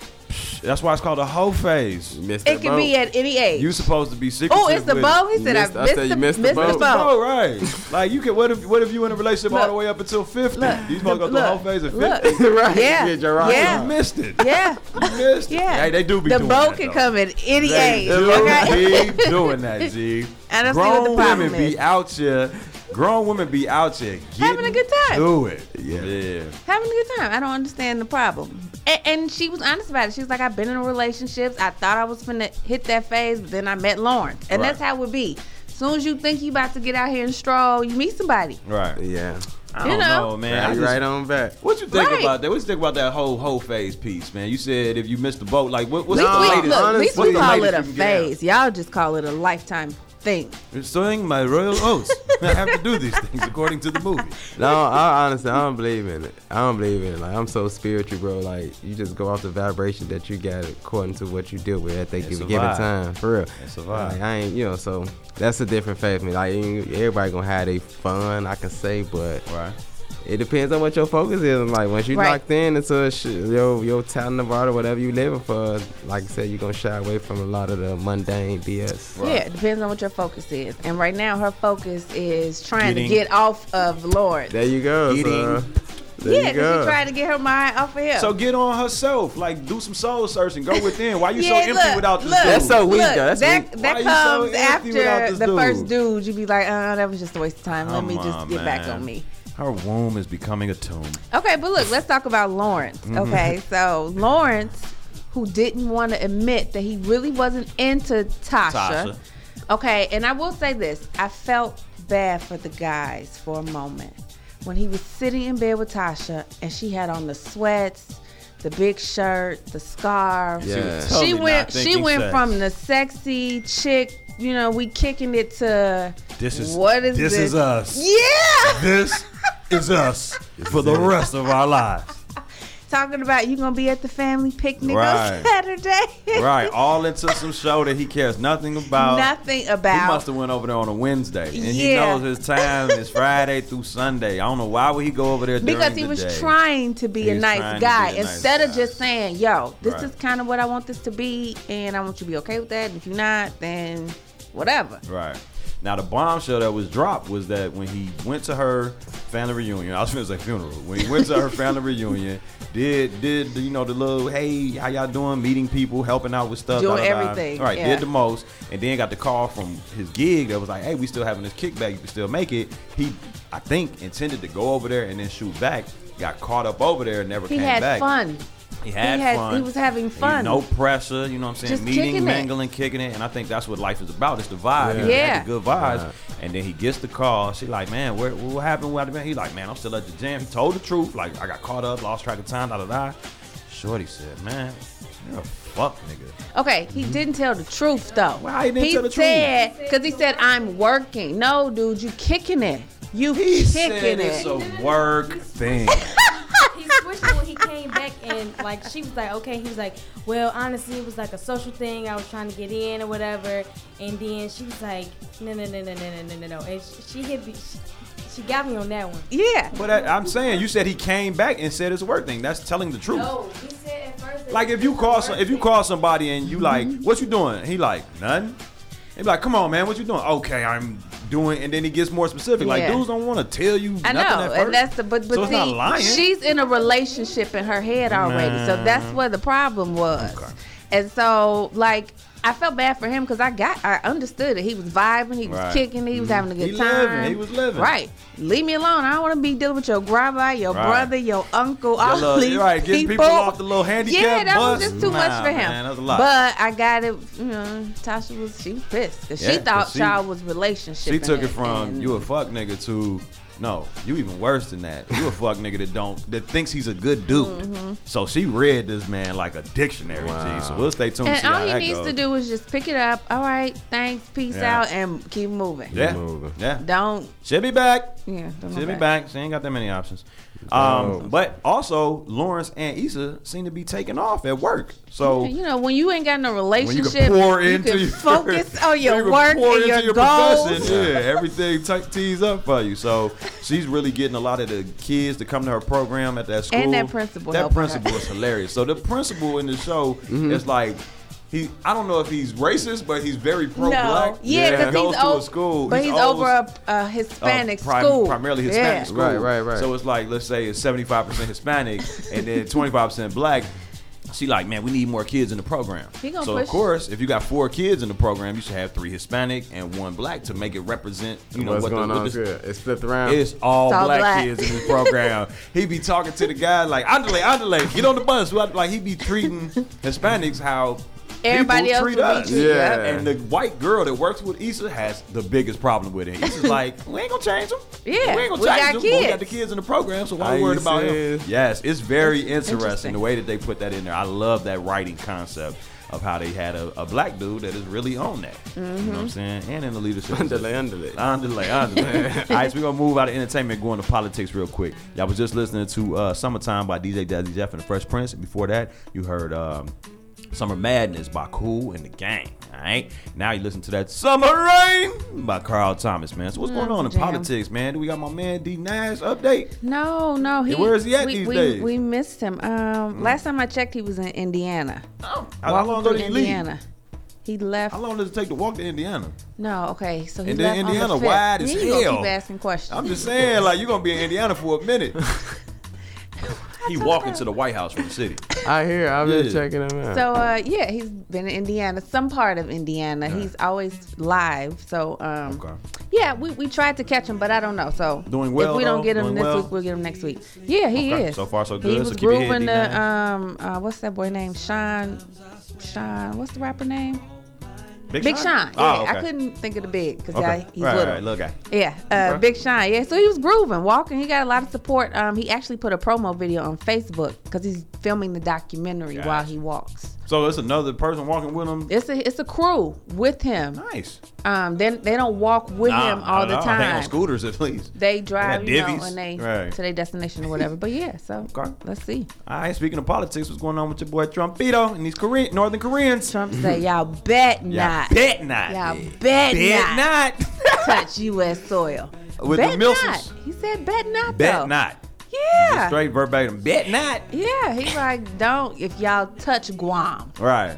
That's why it's called a hoe phase. Missed It that can be at any age. You supposed to be secretive. Oh, it's the with- boat. He said missed- I I missed, said the, you missed the missed the boat. boat. Oh, right. like you can. What if? What if you in a relationship all the way up until fifty? Look, you supposed to go through look, the whole phase at fifty. right. Yeah. Get your Yeah. You missed it. Yeah. You missed it. Yeah. Hey, they do be the doing boat that, can though. come at any They age. do Okay. be doing that, G. I don't see Grown what the problem women is. be out here. Grown women be out here Having a good time. Do it. Yeah. Yeah. Having a good time. I don't understand the problem. And, and she was honest about it. She was like, I've been in relationships. I thought I was finna hit that phase, but then I met Lawrence. And Right. that's how it would be. As soon as you think you about to get out here and stroll, you meet somebody. Right. Yeah. I You don't know. know, man. I Right, just- right on back. What you think Right. about that? What you think about that whole whole phase piece, man? You said if you missed the boat, like what, what's We, the latest? look, at least honestly- we call it a you can get out? phase. Y'all just call it a lifetime thing. Sowing my royal oats. I have to do these things according to the movie. No, I honestly I don't believe in it. I don't believe in it. Like I'm so spiritual, bro. Like you just go off the vibration that you got according to what you deal with at that It's given, given time. For real. It's a vibe. Like, I ain't, you know, so that's a different faith. Me, like everybody gonna have their fun. I can say, but Right. It depends on what your focus is. Like once you Right. locked in into sh- your your talent of art or whatever you living for, like I said, you're gonna shy away from a lot of the mundane BS. Yeah, it depends on what your focus is. And right now, her focus is trying Eating. to get off of Lawrence. There you go. Eating. sir. There yeah, you because go. she's trying to get her mind off of him. So get on herself. Like do some soul searching. Go within. Why you so Yeah, empty look, without this look, dude? That's so weak, look, though. That's that weak. that Why you so comes after the dude? first dude. You be like, uh, that was just a waste of time. Let Come me just on, get back on me. Her womb is becoming a tomb. Okay, but look, let's talk about Lawrence. Mm-hmm. Okay, so Lawrence, who didn't want to admit that he really wasn't into Tasha. Tasha. Okay, and I will say this: I felt bad for the guys for a moment when he was sitting in bed with Tasha and she had on the sweats, the big shirt, the scarf. Yeah. She Totally not went. She thinking went sex. from the sexy chick. You know, we kicking it to This is what is this this? is us. Yeah, This is us for the rest of our lives. talking about you gonna be at the family picnic Right. on Saturday. Right, all into some show that he cares nothing about. Nothing about. He must have went over there on a Wednesday, and he knows his time is Friday through Sunday. I don't know why would he go over there because he the was day. trying to be He a nice trying to be guy a nice instead of guy. just saying, "Yo, this Right. is kind of what I want this to be, and I want you to be okay with that. And if you're not, then whatever." Right. Now the bombshell that was dropped was that when he went to her family reunion, I was gonna say funeral. When he went to her family reunion, did did you know the little hey how y'all doing, meeting people, helping out with stuff, Doing everything, Right, yeah. did the most, and then got the call from his gig that was like, hey, we still having this kickback, you can still make it. He, I think, intended to go over there and then shoot back. Got caught up over there and never He came had back. fun. He had, had- fun. he was having fun. No pressure, you know what I'm saying? Just Meeting, kicking it. mingling, kicking it. And I think that's what life is about. It's the vibe. Yeah. Yeah. the good vibes. And then he gets the call. She like, man, where, what happened? What happened? He's like, man, I'm still at the gym. He told the truth. Like, I got caught up, lost track of time, da da da. Shorty said, man, you're a fuck nigga. Okay, he mm-hmm. didn't tell the truth though. Why he didn't tell the truth? said because he said I'm working. No, dude, you kicking it. You He kicking said it. it's a work thing. he switched it when he came back and like she was like okay he was like well honestly it was like a social thing i was trying to get in or whatever and then she was like no no no no no no no no no and she, she hit me she, she got me on that one yeah. but I, I'm saying, you said he came back and said it's a work thing. That's telling the truth. no he said at first that Like if you call some, if you call somebody and you like, what you doing? He like nothing. He be like, come on, man, what you doing? Okay, I'm doing, and then he gets more specific. Like Yeah. dudes don't want to tell you. I nothing know, at first. and that's the but but So see, she's in a relationship in her head already, so that's where the problem was. Okay. And so, like, I felt bad for him because I got, I understood it. He was vibing, he was Right. kicking, he was mm-hmm. having a good He time. living, he was living. Right. Leave me alone. I don't want to be dealing with your grandma, your Right. brother, your uncle, all little- these right, getting people off the little handicap Yeah, that bus. was just too much for him. man, that was a lot. But I got it. You know, Tasha was she was pissed because Yeah, she thought she- y'all was relationship. She took it from and- you a fuck nigga to no, you even worse than that. You a fuck nigga that don't that thinks he's a good dude. Mm-hmm. So she read this man like a dictionary. Wow. G. So we'll stay tuned. And see all how he that needs goes. to do is just pick it up. All right, thanks, peace Yeah. out, and keep moving. Yeah, moving. yeah. Don't. She'll be back. Yeah. Don't She'll be back. She ain't got that many options. Um, but also Lawrence and Issa seem to be taking off at work. So You know, when you ain't got no when you relationship, can pour you into can your, focus on your you work pour and into your, profession, goals. Yeah, everything t- tees up for you. So she's really getting a lot of the kids to come to her program at that school. And that principal That principal her. is hilarious. So the principal in the show Mm-hmm. is like. He, I don't know if he's racist, but he's very pro-black. No, yeah, He because goes he's, to o- a school, but he's, always- over a, a Hispanic uh, prim- school, primarily Hispanic yeah. school. Right, right, right. So it's like, let's say it's 75% Hispanic and then 25% black. She like, man, we need more kids in the program. He gonna So of course, if you got four kids in the program, you should have three Hispanic and one black to make it represent, you know, What's what going the, on? what the, It's flipped around. it's all, It's all black, black. kids in this program. he be talking to the guy like, Andale, Andale, get on the bus. Like he be treating Hispanics how Everybody else treat us. treated. Yeah. And the white girl that works with Issa has the biggest problem with it. Issa's like, we ain't gonna change them. Yeah, we ain't gonna we change got them. but We got the kids in the program, so why How we worried about him? Yes, it's very interesting, interesting. the way that they put that in there. I love that writing concept of how they had a, a black dude that is really on that. You know what Mm-hmm. I'm saying? And in the leadership. Underlay, underlay. Underlay, underlay. All right, so we're gonna move out of entertainment, going to politics real quick. Y'all was just listening to uh, "Summertime" by DJ Jazzy Jeff and the Fresh Prince. And before that, you heard um, "Summer Madness" by Kool and the Gang. All right, now you listen to that "Summer Rain" by Carl Thomas, man. So what's going Mm, on in jam. politics, man? Do we got my man D Nash update? No, no, he. Where is he at we, these we, days? We missed him. Um, last time I checked, he was in Indiana. Oh, how, long ago did he leave? Indiana. He left. How long does it take to walk to Indiana? No, okay, so he And then left Indiana on the 5th. wide as You hell. keep asking questions. I'm just saying, like you're gonna be in Indiana for a minute. he walking to the White House from the city. I hear. I've been Yeah. checking him out. So uh, yeah, he's been in Indiana, some part of Indiana. He's always live. So um, Okay. yeah, we, we tried to catch him, but I don't know. So Doing well, If we don't though? get him Doing this well? week, we'll get him next week. Yeah, he Okay. is. So far, so good. He good. was So keep your head grooving the um uh, what's that boy name? Sean. Sean. What's the rapper name? Big Sean. Yeah, Oh, okay. I couldn't think of the big because Okay. he's right, little. right, little guy. Yeah, uh. Big Sean. Yeah, so he was grooving, walking. He got a lot of support. Um, he actually put a promo video on Facebook because he's filming the documentary while he walks. So it's another person walking with him. It's a it's a crew with him. Nice. Um, then they don't walk with him Nah, all no, the no, They on time. scooters at least. They drive, got you know, and they Right. to their destination or whatever. But yeah, so Okay. let's see. All right. Speaking of politics, what's going on with your boy Trumpito and these Korean Northern Koreans? Trump say y'all bet Yeah, not, bet not. y'all bet, Bet not, not. touch U.S. soil. With the bet Milsons. not. He said bet not. bet though. not. Yeah. Straight verbatim. Bet not. Yeah, he's like, don't. If y'all touch Guam, Right.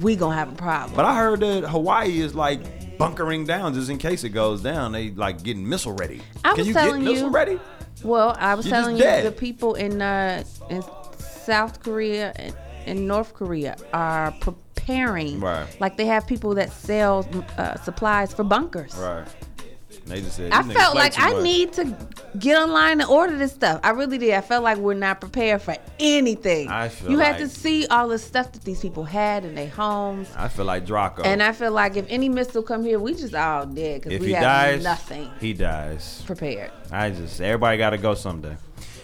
we gonna have a problem. But I heard that Hawaii is like bunkering down just in case it goes down. They like getting missile ready. I Can was you telling get missile you- ready? Well, I was You just telling you dead. the people in uh in South Korea and, and North Korea are preparing. Right. Like they have people that sell uh, supplies for bunkers. Right. They just said. I felt like I much." need to get online and order this stuff. I really did. I felt like we're not prepared for anything. I feel you had to see all the stuff that these people had in their homes. I feel like Draco. And I feel like if any missile come here, we just all dead because we he have dies, nothing he dies. prepared. I just everybody got to go someday.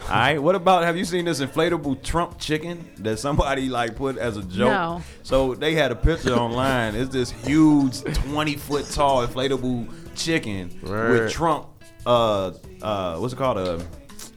All right. What about have you seen this inflatable Trump chicken that somebody like put as a joke? No. So they had a picture online. It's this huge, twenty foot tall inflatable chicken with Trump. Uh, uh, what's it called? A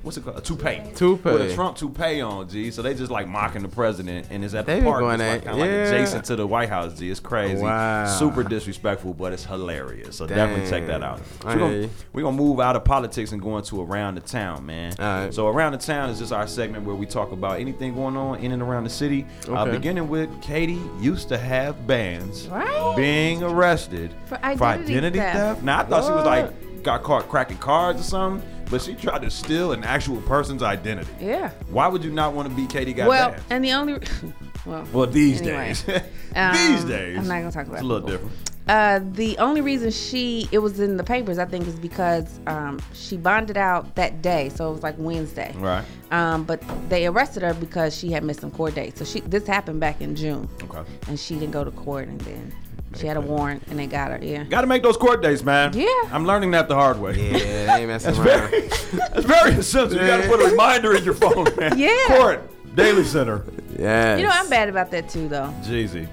what's it called? A toupee. Toupee. With a Trump toupee on, G. So they just like mocking the president, and it's at the They park. going It's like, at- kind of like adjacent to the White House, G. It's crazy. Wow. Super disrespectful, but it's hilarious. So definitely check that out. Damn. We're gonna, we're gonna move out of politics and go into around the town, man. Alright. So around the town is just our segment where we talk about anything going on in and around the city. Uh, Okay. beginning with Katie used to have bands Right. being arrested For identity theft. Now I thought she was like got caught cracking cards or something, but she tried to steal an actual person's identity. Yeah. Why would you not want to be Katie got well, and the only well, Well, these anyway. days, Um, these days, I'm not gonna talk about it. It's a little people. different. Uh, the only reason she it was in the papers, I think, is because um, she bonded out that day, so it was like Wednesday. Right. Um, but they arrested her because she had missed some court dates. So she this happened back in June, Okay. and she didn't go to court, and then she had a warrant, and they got her. Yeah. Got to make those court dates, man. Yeah. I'm learning that the hard way. Yeah, they ain't messing That's around. very, that's very essential. You got to put a reminder in your phone, man. Yeah. Court, Daley Center. Yes. You know, I'm bad about that too, though. Jeezy,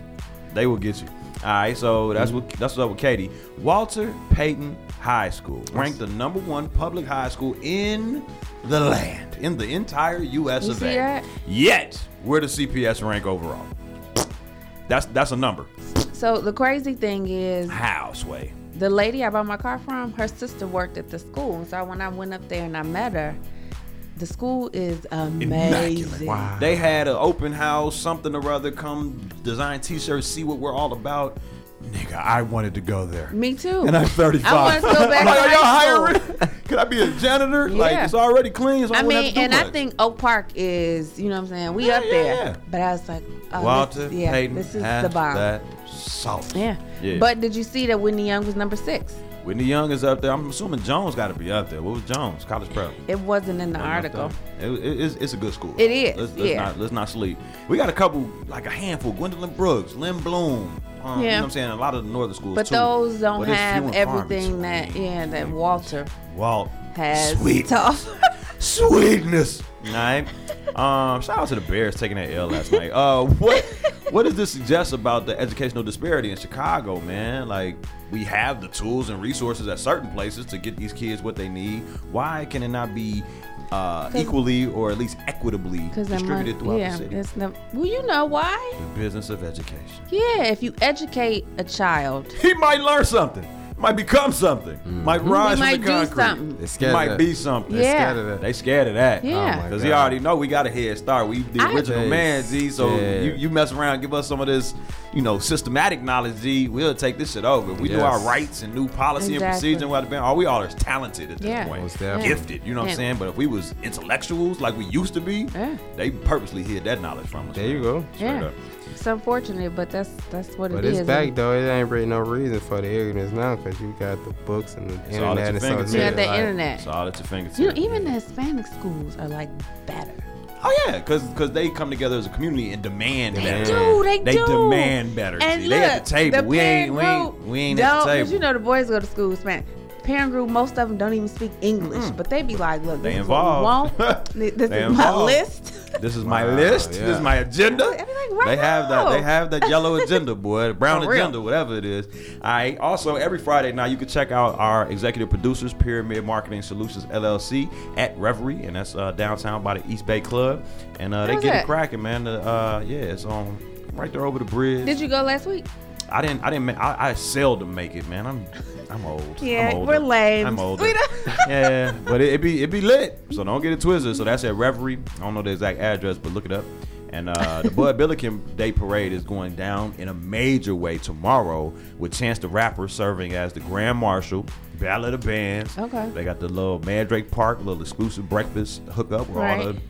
they will get you. All right, so that's what that's what's up with Katie. Walter Payton High School ranked the number one public high school in the land, in the entire U.S. You of see A. that? Yet, where does CPS rank overall? That's that's a number. So the crazy thing is, How, Sway? the lady I bought my car from, her sister worked at the school. So when I went up there and I met her, the school is amazing. Wow. They had an open house, something or other. Come design T-shirts, see what we're all about. Nigga, I wanted to go there. Me too. And I'm 35. I wanted to go back I'm like, are y'all hiring? Could I be a janitor? Like, it's already clean, so I, I wouldn't mean, have to do and I think Oak Park is, you know what I'm saying? We Yeah, up yeah, there. yeah. But I was like, oh, Walter this, yeah, Payton this is the bomb. that salt. Yeah. Yeah. But did you see that Whitney Young was number six? Whitney Young is up there. I'm assuming Jones got to be up there. What was Jones? College prep. It wasn't in the Wasn't article. It- it- it's, it's a good school. It is, Let's, let's yeah. Not, let's not sleep. We got a couple, like a handful. Gwendolyn Brooks, Lindblom. Um, You know Yeah. what I'm saying? A lot of the northern schools But too. those don't But have everything that, yeah, that Walter Walt has. Sweet. Tough. sweetness. All right. Um, shout out to the Bears taking that L last night. Uh, what what does this suggest about the educational disparity in Chicago, man? Like we have the tools and resources at certain places to get these kids what they need. Why can it not be uh, equally or at least equitably distributed throughout yeah, the city? it's well, you know why? The business of education. Yeah, if you educate a child, He might learn something. Might become something. Mm-hmm. Might rise he from might the do something. They He scared might of be that. something. Yeah. Scared of that. They scared of that. Oh yeah. Oh Because he already know we got a head start. We the I- original Yes. man, Z. So Yeah. you, you mess around, give us some of this, you know, systematic knowledge, Z. We'll take this shit over. We knew Yes. our rights and new policy and procedure. and what been. All we all is talented at this Yeah. point, Most gifted. You know what I'm saying? But if we was intellectuals like we used to be, Yeah. they purposely hid that knowledge from us. There you go. Straight yeah, up. It's unfortunate, but that's that's what But it it's is. back though. It ain't really no reason for the ignorance now because you got the books and the It's all at internet your and social. You media. got the like, internet. It's all at your fingertips. You know, even the Hispanic schools are like better. Oh yeah, because they come together as a community and demand They better. do, they, They do. demand better. And see. look, they at the table. we ain't, we parent ain't, group we ain't at don't- table. you know the boys go to school Spanish. Parent group, most of them don't even speak English, but they be like, "Look, They this involved. is what we want. This They is my list." This is my Wow, list. yeah. This is my agenda. I be like, they have that. They have that yellow agenda, boy, brown For real. agenda, whatever it is. I Also, every Friday now you can check out our executive producers, Pyramid Marketing Solutions LLC, at Reverie, and that's uh, downtown by the East Bank Club, and uh, they Where's get it cracking, man. Uh, yeah, it's on right there over the bridge. Did you go last week? I didn't. I didn't. I, I seldom make it, man. I'm. I'm old. Yeah, I'm we're lame. I'm old. Yeah, but it, it be it be lit. So don't get it twisted. So that's at Reverie. I don't know the exact address, but look it up. And uh, the Bud Billiken Day Parade is going down in a major way tomorrow with Chance the Rapper serving as the Grand Marshal, Battle of the Bands. Okay. They got the little Mandrake Park, little exclusive breakfast hookup where all Right. the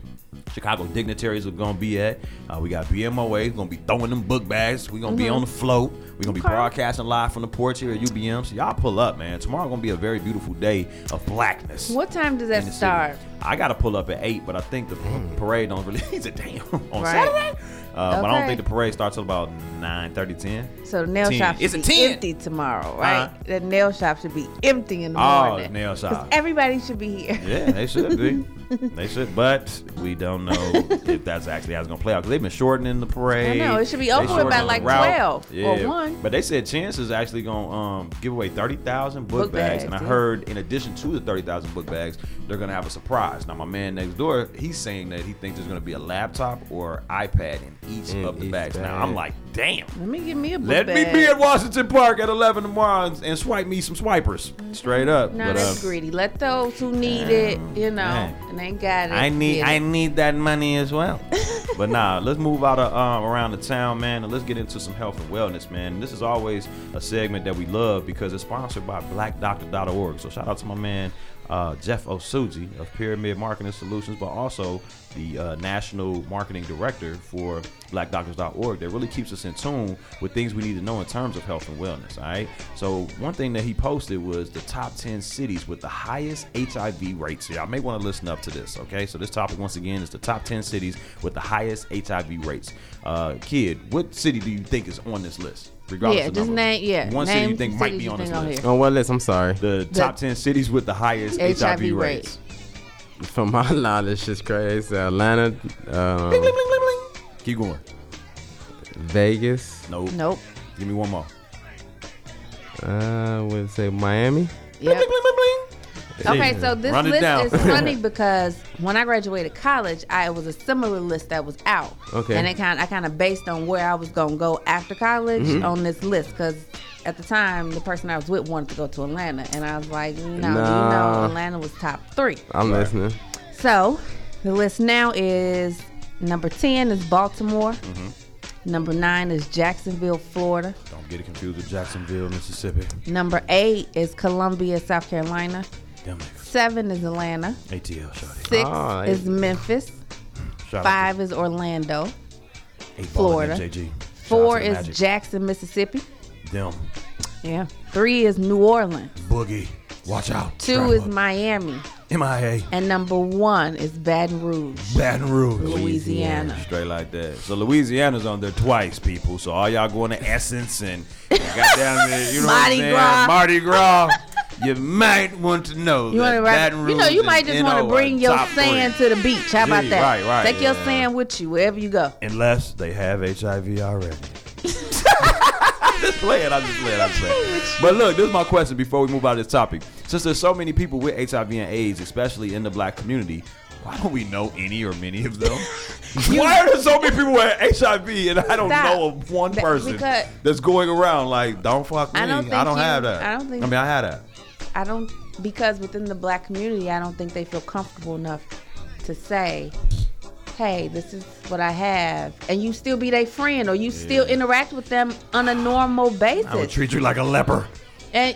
Chicago dignitaries are gonna be at. Uh, we got BMOA We're gonna be throwing them book bags. We're gonna be on the float. We're gonna be Mm-hmm. Broadcasting live from the porch here at UBM. So y'all pull up, man. Tomorrow gonna be a very beautiful day of blackness. What time does that the city. start? I gotta pull up at eight, but I think the p- parade don't really. Is it damn on Right. Saturday? Uh, But I don't think the parade starts till about 9, 30, 10. So the nail 10. shop should It's be 10. empty tomorrow, right? Uh-huh. The nail shop should be empty in the morning. Oh, morning. nail 'Cause shop. Everybody should be here. Yeah, they should be. they should, but we don't know if that's actually how it's gonna play out because they've been shortening the parade. I know, it should be They over with by like the route. 12 or 1. But they said Chance is actually gonna um, give away thirty thousand book, Book bags, bags, and I heard in addition to the thirty thousand book bags, they're gonna have a surprise. Now my man next door, he's saying that he thinks there's gonna be a laptop or iPad in each In of the each bags. Now. I'm like, damn. Let me give me a Let me be at Washington Park at 11 tomorrow and, and swipe me some swipers. Straight up. No, But, that's uh, greedy. Let those who need it, you know, man. and ain't got it. I need I need that money as well. but nah, let's move out of um, around the town, man, and let's get into some health and wellness, man. This is always a segment that we love because it's sponsored by BlackDoctor.org. So shout out to my man uh, Jeff Osuji of Pyramid Marketing Solutions, but also the uh, national marketing director for BlackDoctors.org. That really keeps us in tune with things we need to know in terms of health and wellness. All right. So one thing that he posted was the top 10 cities with the highest HIV rates. Y'all may want to listen up to this. Okay. So this topic once again is the top 10 cities with the highest HIV rates. Uh, kid, what city do you think is on this list? Regardless Yeah, of just number. name- yeah, One city you think might be on this list. here. On what list? I'm sorry. The top 10 cities with the highest HIV, HIV rates. From my knowledge, it's crazy. Atlanta, um, Keep going. Vegas. Nope. Nope. Give me one more. Uh, would say Miami. Yep. Okay, so this Run it list down. is funny because when I graduated college, I it was a similar list that was out. Okay. And it kind I kind of based on where I was gonna go after college Mm-hmm. on this list because at the time the person I was with wanted to go to Atlanta, and I was like, no, you know, Atlanta was top three. I'm listening. So the list now is number ten is Baltimore. Mm-hmm. Number nine is Jacksonville, Florida. Don't get it confused with Jacksonville, Mississippi. Number eight is Columbia, South Carolina. Damn. Seven is Atlanta. ATL, shorty. Six Oh, is Memphis. Hmm. Shout Five is Orlando. eight ball Florida. MJG. Shout Four to the is Magic. Jackson, Mississippi. Them. Yeah. Three is New Orleans. Boogie. Watch out. Two Strap is up. Miami. MIA. And number one is Baton Rouge, Baton Rouge. Louisiana. Straight like that. So Louisiana's on there twice, people. So all y'all going to Essence and, and goddamn it, you know Mardi what I'm saying? Gras. Mardi Gras. You might want to know You that want to Baton Rouge You know, you might just want to bring your sand three. to the beach. How about Gee, that? right, right, Take your sand with you wherever you go. Unless they have HIV already. just play it. I just play it. I just play it. But look, this is my question before we move out of this topic. Since there's so many people with HIV and AIDS, especially in the black community, why don't we know any or many of them? why are there so many people with HIV and I don't Stop. know of one person because- that's going around like, don't fuck me. I I don't don't, you- have that. I don't think- I mean, I had that. I don't because within the black community, I don't think they feel comfortable enough to say, "Hey, this is what I have," and you still be their friend or you still interact with them on a normal basis. I would treat you like a leper. And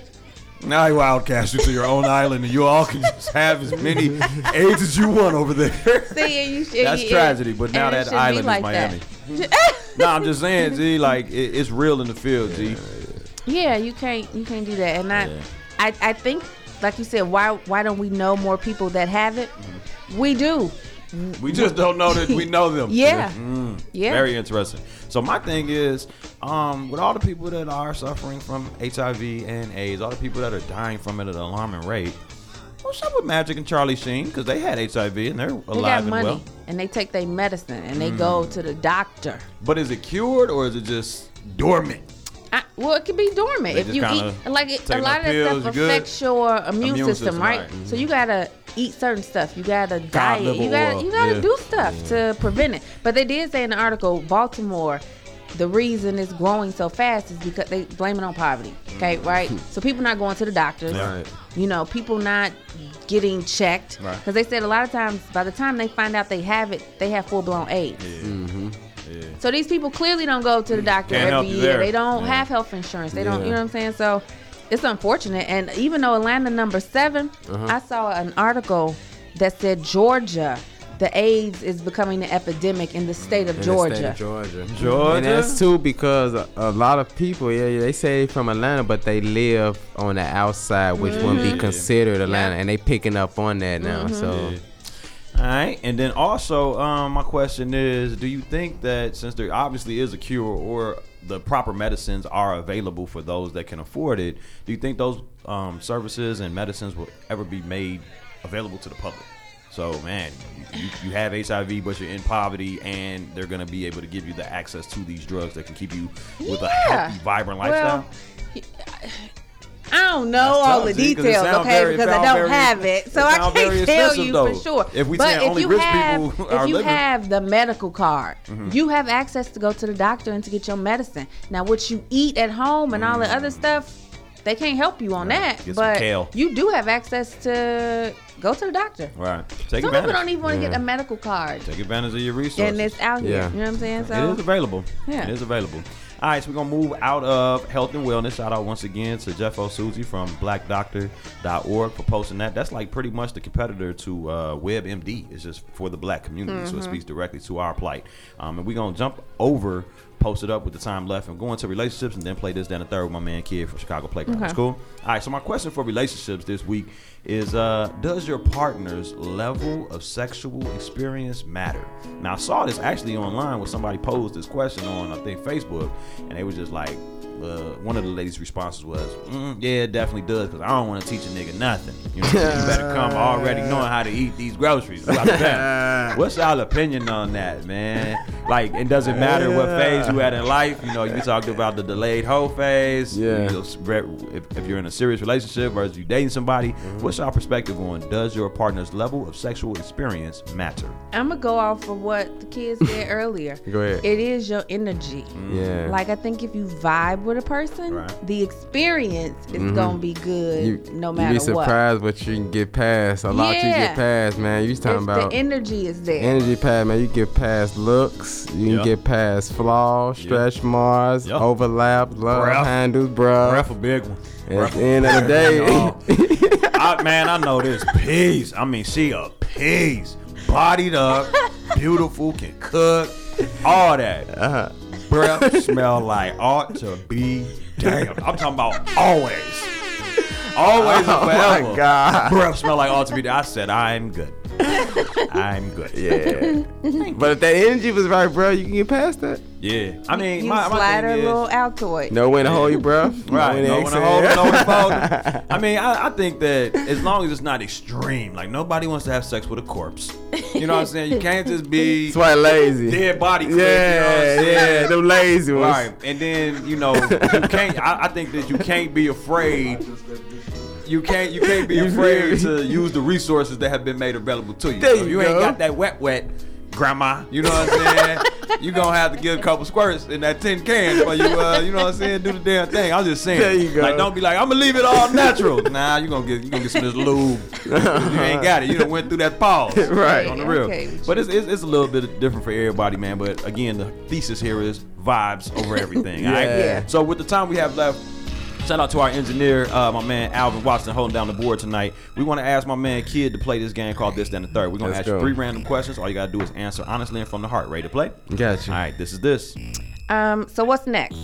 Now you outcast you to your own island, and you all can just have as many AIDS as you want over there. see, you should, That's tragedy, but now that island is Miami. no, I'm just saying, Z, like it, it's real in the field, Z. Yeah, you can't you can't do that. And I, Yeah. I I think like you said, why why don't we know more people that have it? We do. We just don't know that we know them. Yeah. Mm, Yeah. Very interesting. So my thing is, um, with all the people that are suffering from HIV and AIDS, all the people that are dying from it at an alarming rate, What's up with Magic and Charlie Sheen? Because they had HIV and they're They alive got and money well. Mm. and they take their medicine and they go to the doctor. But is it cured or is it just dormant? I, well, it could be dormant They if you eat. Like it, a lot of that stuff you good? affects your immune, Immune system, system, right? right. Mm-hmm. So you gotta eat certain stuff. You gotta diet. liver You gotta oil, you gotta yeah. do stuff to prevent it. But they did say in the article, Baltimore. The reason it's growing so fast is because they blame it on poverty. Okay, right? So people not going to the doctors. Right. You know, people not getting checked Right. because they said a lot of times by the time they find out they have it, they have full blown AIDS. So these people clearly don't go to the doctor Can't every year. there. They don't Yeah. have health insurance. They don't, you know what I'm saying? So it's unfortunate. And even though Atlanta number 7 Uh-huh. I saw an article that said Georgia, the AIDS is becoming an epidemic in the state of In the Georgia. state of Georgia. Georgia? And that's too because a, a lot of people, yeah, yeah, they say from Atlanta, but they live on the outside, which wouldn't Mm-hmm. be considered Atlanta, and they picking up on that now. So All right, and then also, um, my question is: Do you think that since there obviously is a cure or the proper medicines are available for those that can afford it, do you think those um, services and medicines will ever be made available to the public? So, man, you, you have HIV, but you're in poverty, and they're going to be able to give you the access to these drugs that can keep you with a Yeah. healthy, vibrant lifestyle. Well, I don't know all the details, okay, very- because I don't very- have it, so it I can't tell you though. for sure. If we but if you have, if you living- Mm-hmm. have the medical card, you have access to go to the doctor and to get your medicine. Now, what you eat at home and all the other stuff, they can't help you on that. Mm. Get but you do have access to go to the doctor. Right. Take Some people advantage. don't even want to get a medical card, Take advantage of your resources. and it's out here. Yeah. You know what I'm saying? It So is available. Yeah. It is available. All right, so we're gonna move out of health and wellness. Shout out once again to Jeff Osuzi from blackdoctor.org for posting that. That's like pretty much the competitor to uh, WebMD. It's just for the black community, so it speaks directly to our plight. Um, and we're gonna jump over, post it up with the time left, and go into relationships, and then play this down the third with my man Kid from Chicago Playground. That's Okay. cool. All right, so my question for relationships this week is uh, Does your partner's level of sexual experience matter? Now, I saw this actually online where somebody posed this question on, I think, Facebook, and they was just like, uh, one of the ladies' responses was, mm, "Yeah, it definitely does, because I don't want to teach a nigga nothing. You know, you better come already knowing how to eat these groceries." What's that? Y'all opinion on that, man? Like, it doesn't matter what phase you at in life. You know, you talked about the delayed hoe phase. Yeah. You know, if, if you're in a serious relationship versus you dating somebody, Mm-hmm. what's your perspective on does your partner's level of sexual experience matter? I'm gonna go off of what the kids said earlier. Go ahead. It is your energy. yeah, Like I think if you vibe with a person, Right. the experience is gonna be good Mm-hmm. you, no you matter be surprised what you can get past. A lot you get past, man. You was talking If about the energy is there. energy past, man. You get past looks. You can get past flaws, stretch marks, Yep. overlap, love Breath. handles, bruh. Breath a big one. At the end of the day, I, man, I know this piece. I mean, she a piece. Bodied up, beautiful, can cook, all that. uh-huh. Breath smell like ought to be damn. I'm talking about always. Always oh and forever. my god. Breath smell like ought to be. I said I'm good. I'm good. Yeah. but if that energy was right, bro, you can get past that. Yeah. I mean, you my, my slide thing a is, little Altoid. Know when to hold your breath. Right, no when one to to hold it, no one to exhale. fold it. I mean, I, I think that as long as it's not extreme, like nobody wants to have sex with a corpse. You know what I'm saying? You can't just be That's why lazy. dead body. clip, Yeah, you know what I'm yeah, saying? them lazy ones. Right, and then you know you can't. I, I think that you can't be afraid. You can't. You can't be afraid to use the resources that have been made available to you. There So you ain't got that wet, wet, grandma. You know what I'm saying? you gonna have to get a couple squirts in that tin can for you. Uh, you know what I'm saying? Do the damn thing. I'm just saying. There you go. Like, don't be like, I'm gonna leave it all natural. nah, you gonna get you gonna get some of this lube. you ain't got it. You done went through that pause. Right. On the real. Okay But it's, it's, it's a little bit different for everybody, man. But again, the thesis here is vibes over everything. all right? Yeah. So with the time we have left, shout out to our engineer, uh, my man Alvin Watson, holding down the board tonight. We want to ask my man Kid to play this game called This, Then, the Third. We're gonna Let's ask you three random questions. All you gotta do is answer honestly and from the heart. Ready to play? Got you. All right. This is this. Um, so what's next?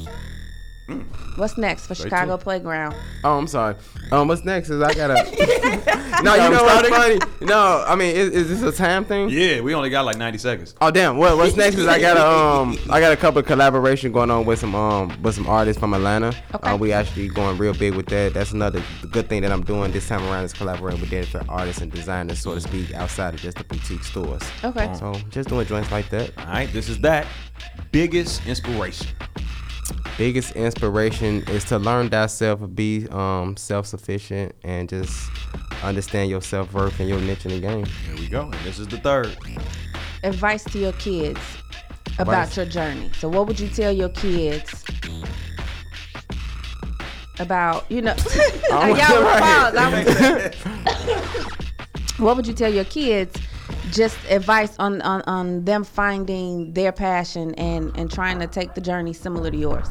What's next for Chicago Playground? Oh, I'm sorry. Um, what's next is I gotta. no, you we know what's starting? funny? No, I mean, is, is this a time thing? Yeah, we only got like 90 seconds. Oh damn! What, what's next is I got a um I got a couple of collaboration going on with some um with some artists from Atlanta. Okay. Uh, we actually going real big with that. That's another good thing that I'm doing this time around is collaborating with different artists and designers, so to speak, outside of just the boutique stores. Okay. So just doing joints like that. All right, this is that. Biggest inspiration. Biggest inspiration is to learn thyself, be um self sufficient, and just understand your self worth and your niche in the game. Here we go. And this is the third. Advice to your kids about Advice. your journey. So, what would you tell your kids about, you know, y'all was. I was- what would you tell your kids? Just advice on, on, on them finding their passion and, and trying to take the journey similar to yours.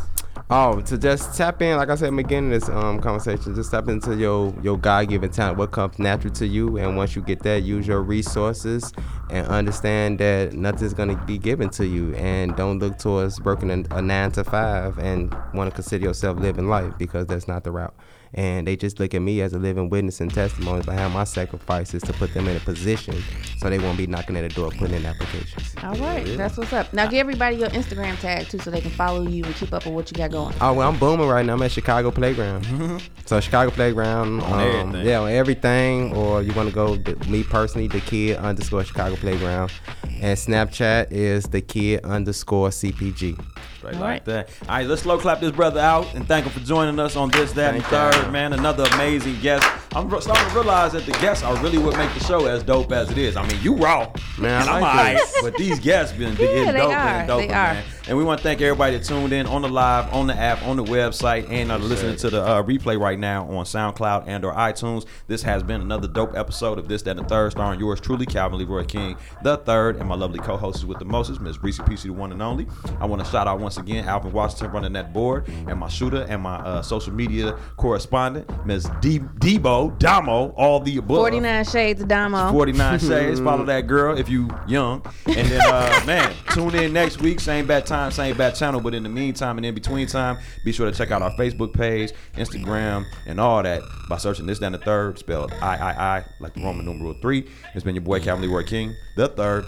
Oh, to just tap in, like I said beginning this um, conversation, just tap into your your God given talent, what comes natural to you, and once you get that, use your resources and understand that nothing's gonna be given to you, and don't look towards working a, a nine to five and want to consider yourself living life because that's not the route. And they just look at me as a living witness and testimony behind my sacrifices to put them in a position so they won't be knocking at the door putting in applications. All right, that's what's up. Now, give everybody your Instagram tag too so they can follow you and keep up with what you got going. Oh well, I'm booming right now. I'm at Chicago Playground. so Chicago Playground, On um, everything. yeah, on everything. Or you want to go me personally, the kid underscore Chicago Playground, and Snapchat is the kid underscore CPG. Straight All like right. that. All right, let's slow clap this brother out and thank him for joining us on this, that, and third, you. man. Another amazing guest. I'm starting to realize that the guests are really what make the show as dope as it is. I mean, you raw, Man, I and I'm like alright, but these guests been getting they dope are. and dope, They man. Are. And we want to thank everybody that tuned in on the live, on the app, on the website, and are listening to the uh, replay right now on SoundCloud and or iTunes. This has been another dope episode of this, that, and the third, starring yours truly, Calvin Leroy King, the third, and my lovely co-host with the mostest, Miss Reese PC, the one and only. I want to shout out once again Alvin Washington running that board, and my shooter and my uh, social media correspondent, Miss D- Debo Damo, all the above. 49 Shades of Damo. 49 Shades. Follow that girl if you young. And then, uh, man, tune in next week. Same bad time, same bad channel. But in the meantime and in between time, be sure to check out our Facebook page, Instagram, and all that by searching this down the third, spelled I I I, like the Roman numeral three. It's been your boy Calvin Leroy King, the third.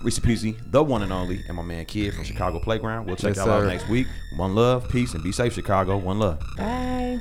Reese Peasy, the one and only, and my man Kid from Chicago Playground. We'll check Yes, y'all out sir. next week. One love, peace, and be safe, Chicago. One love. Bye.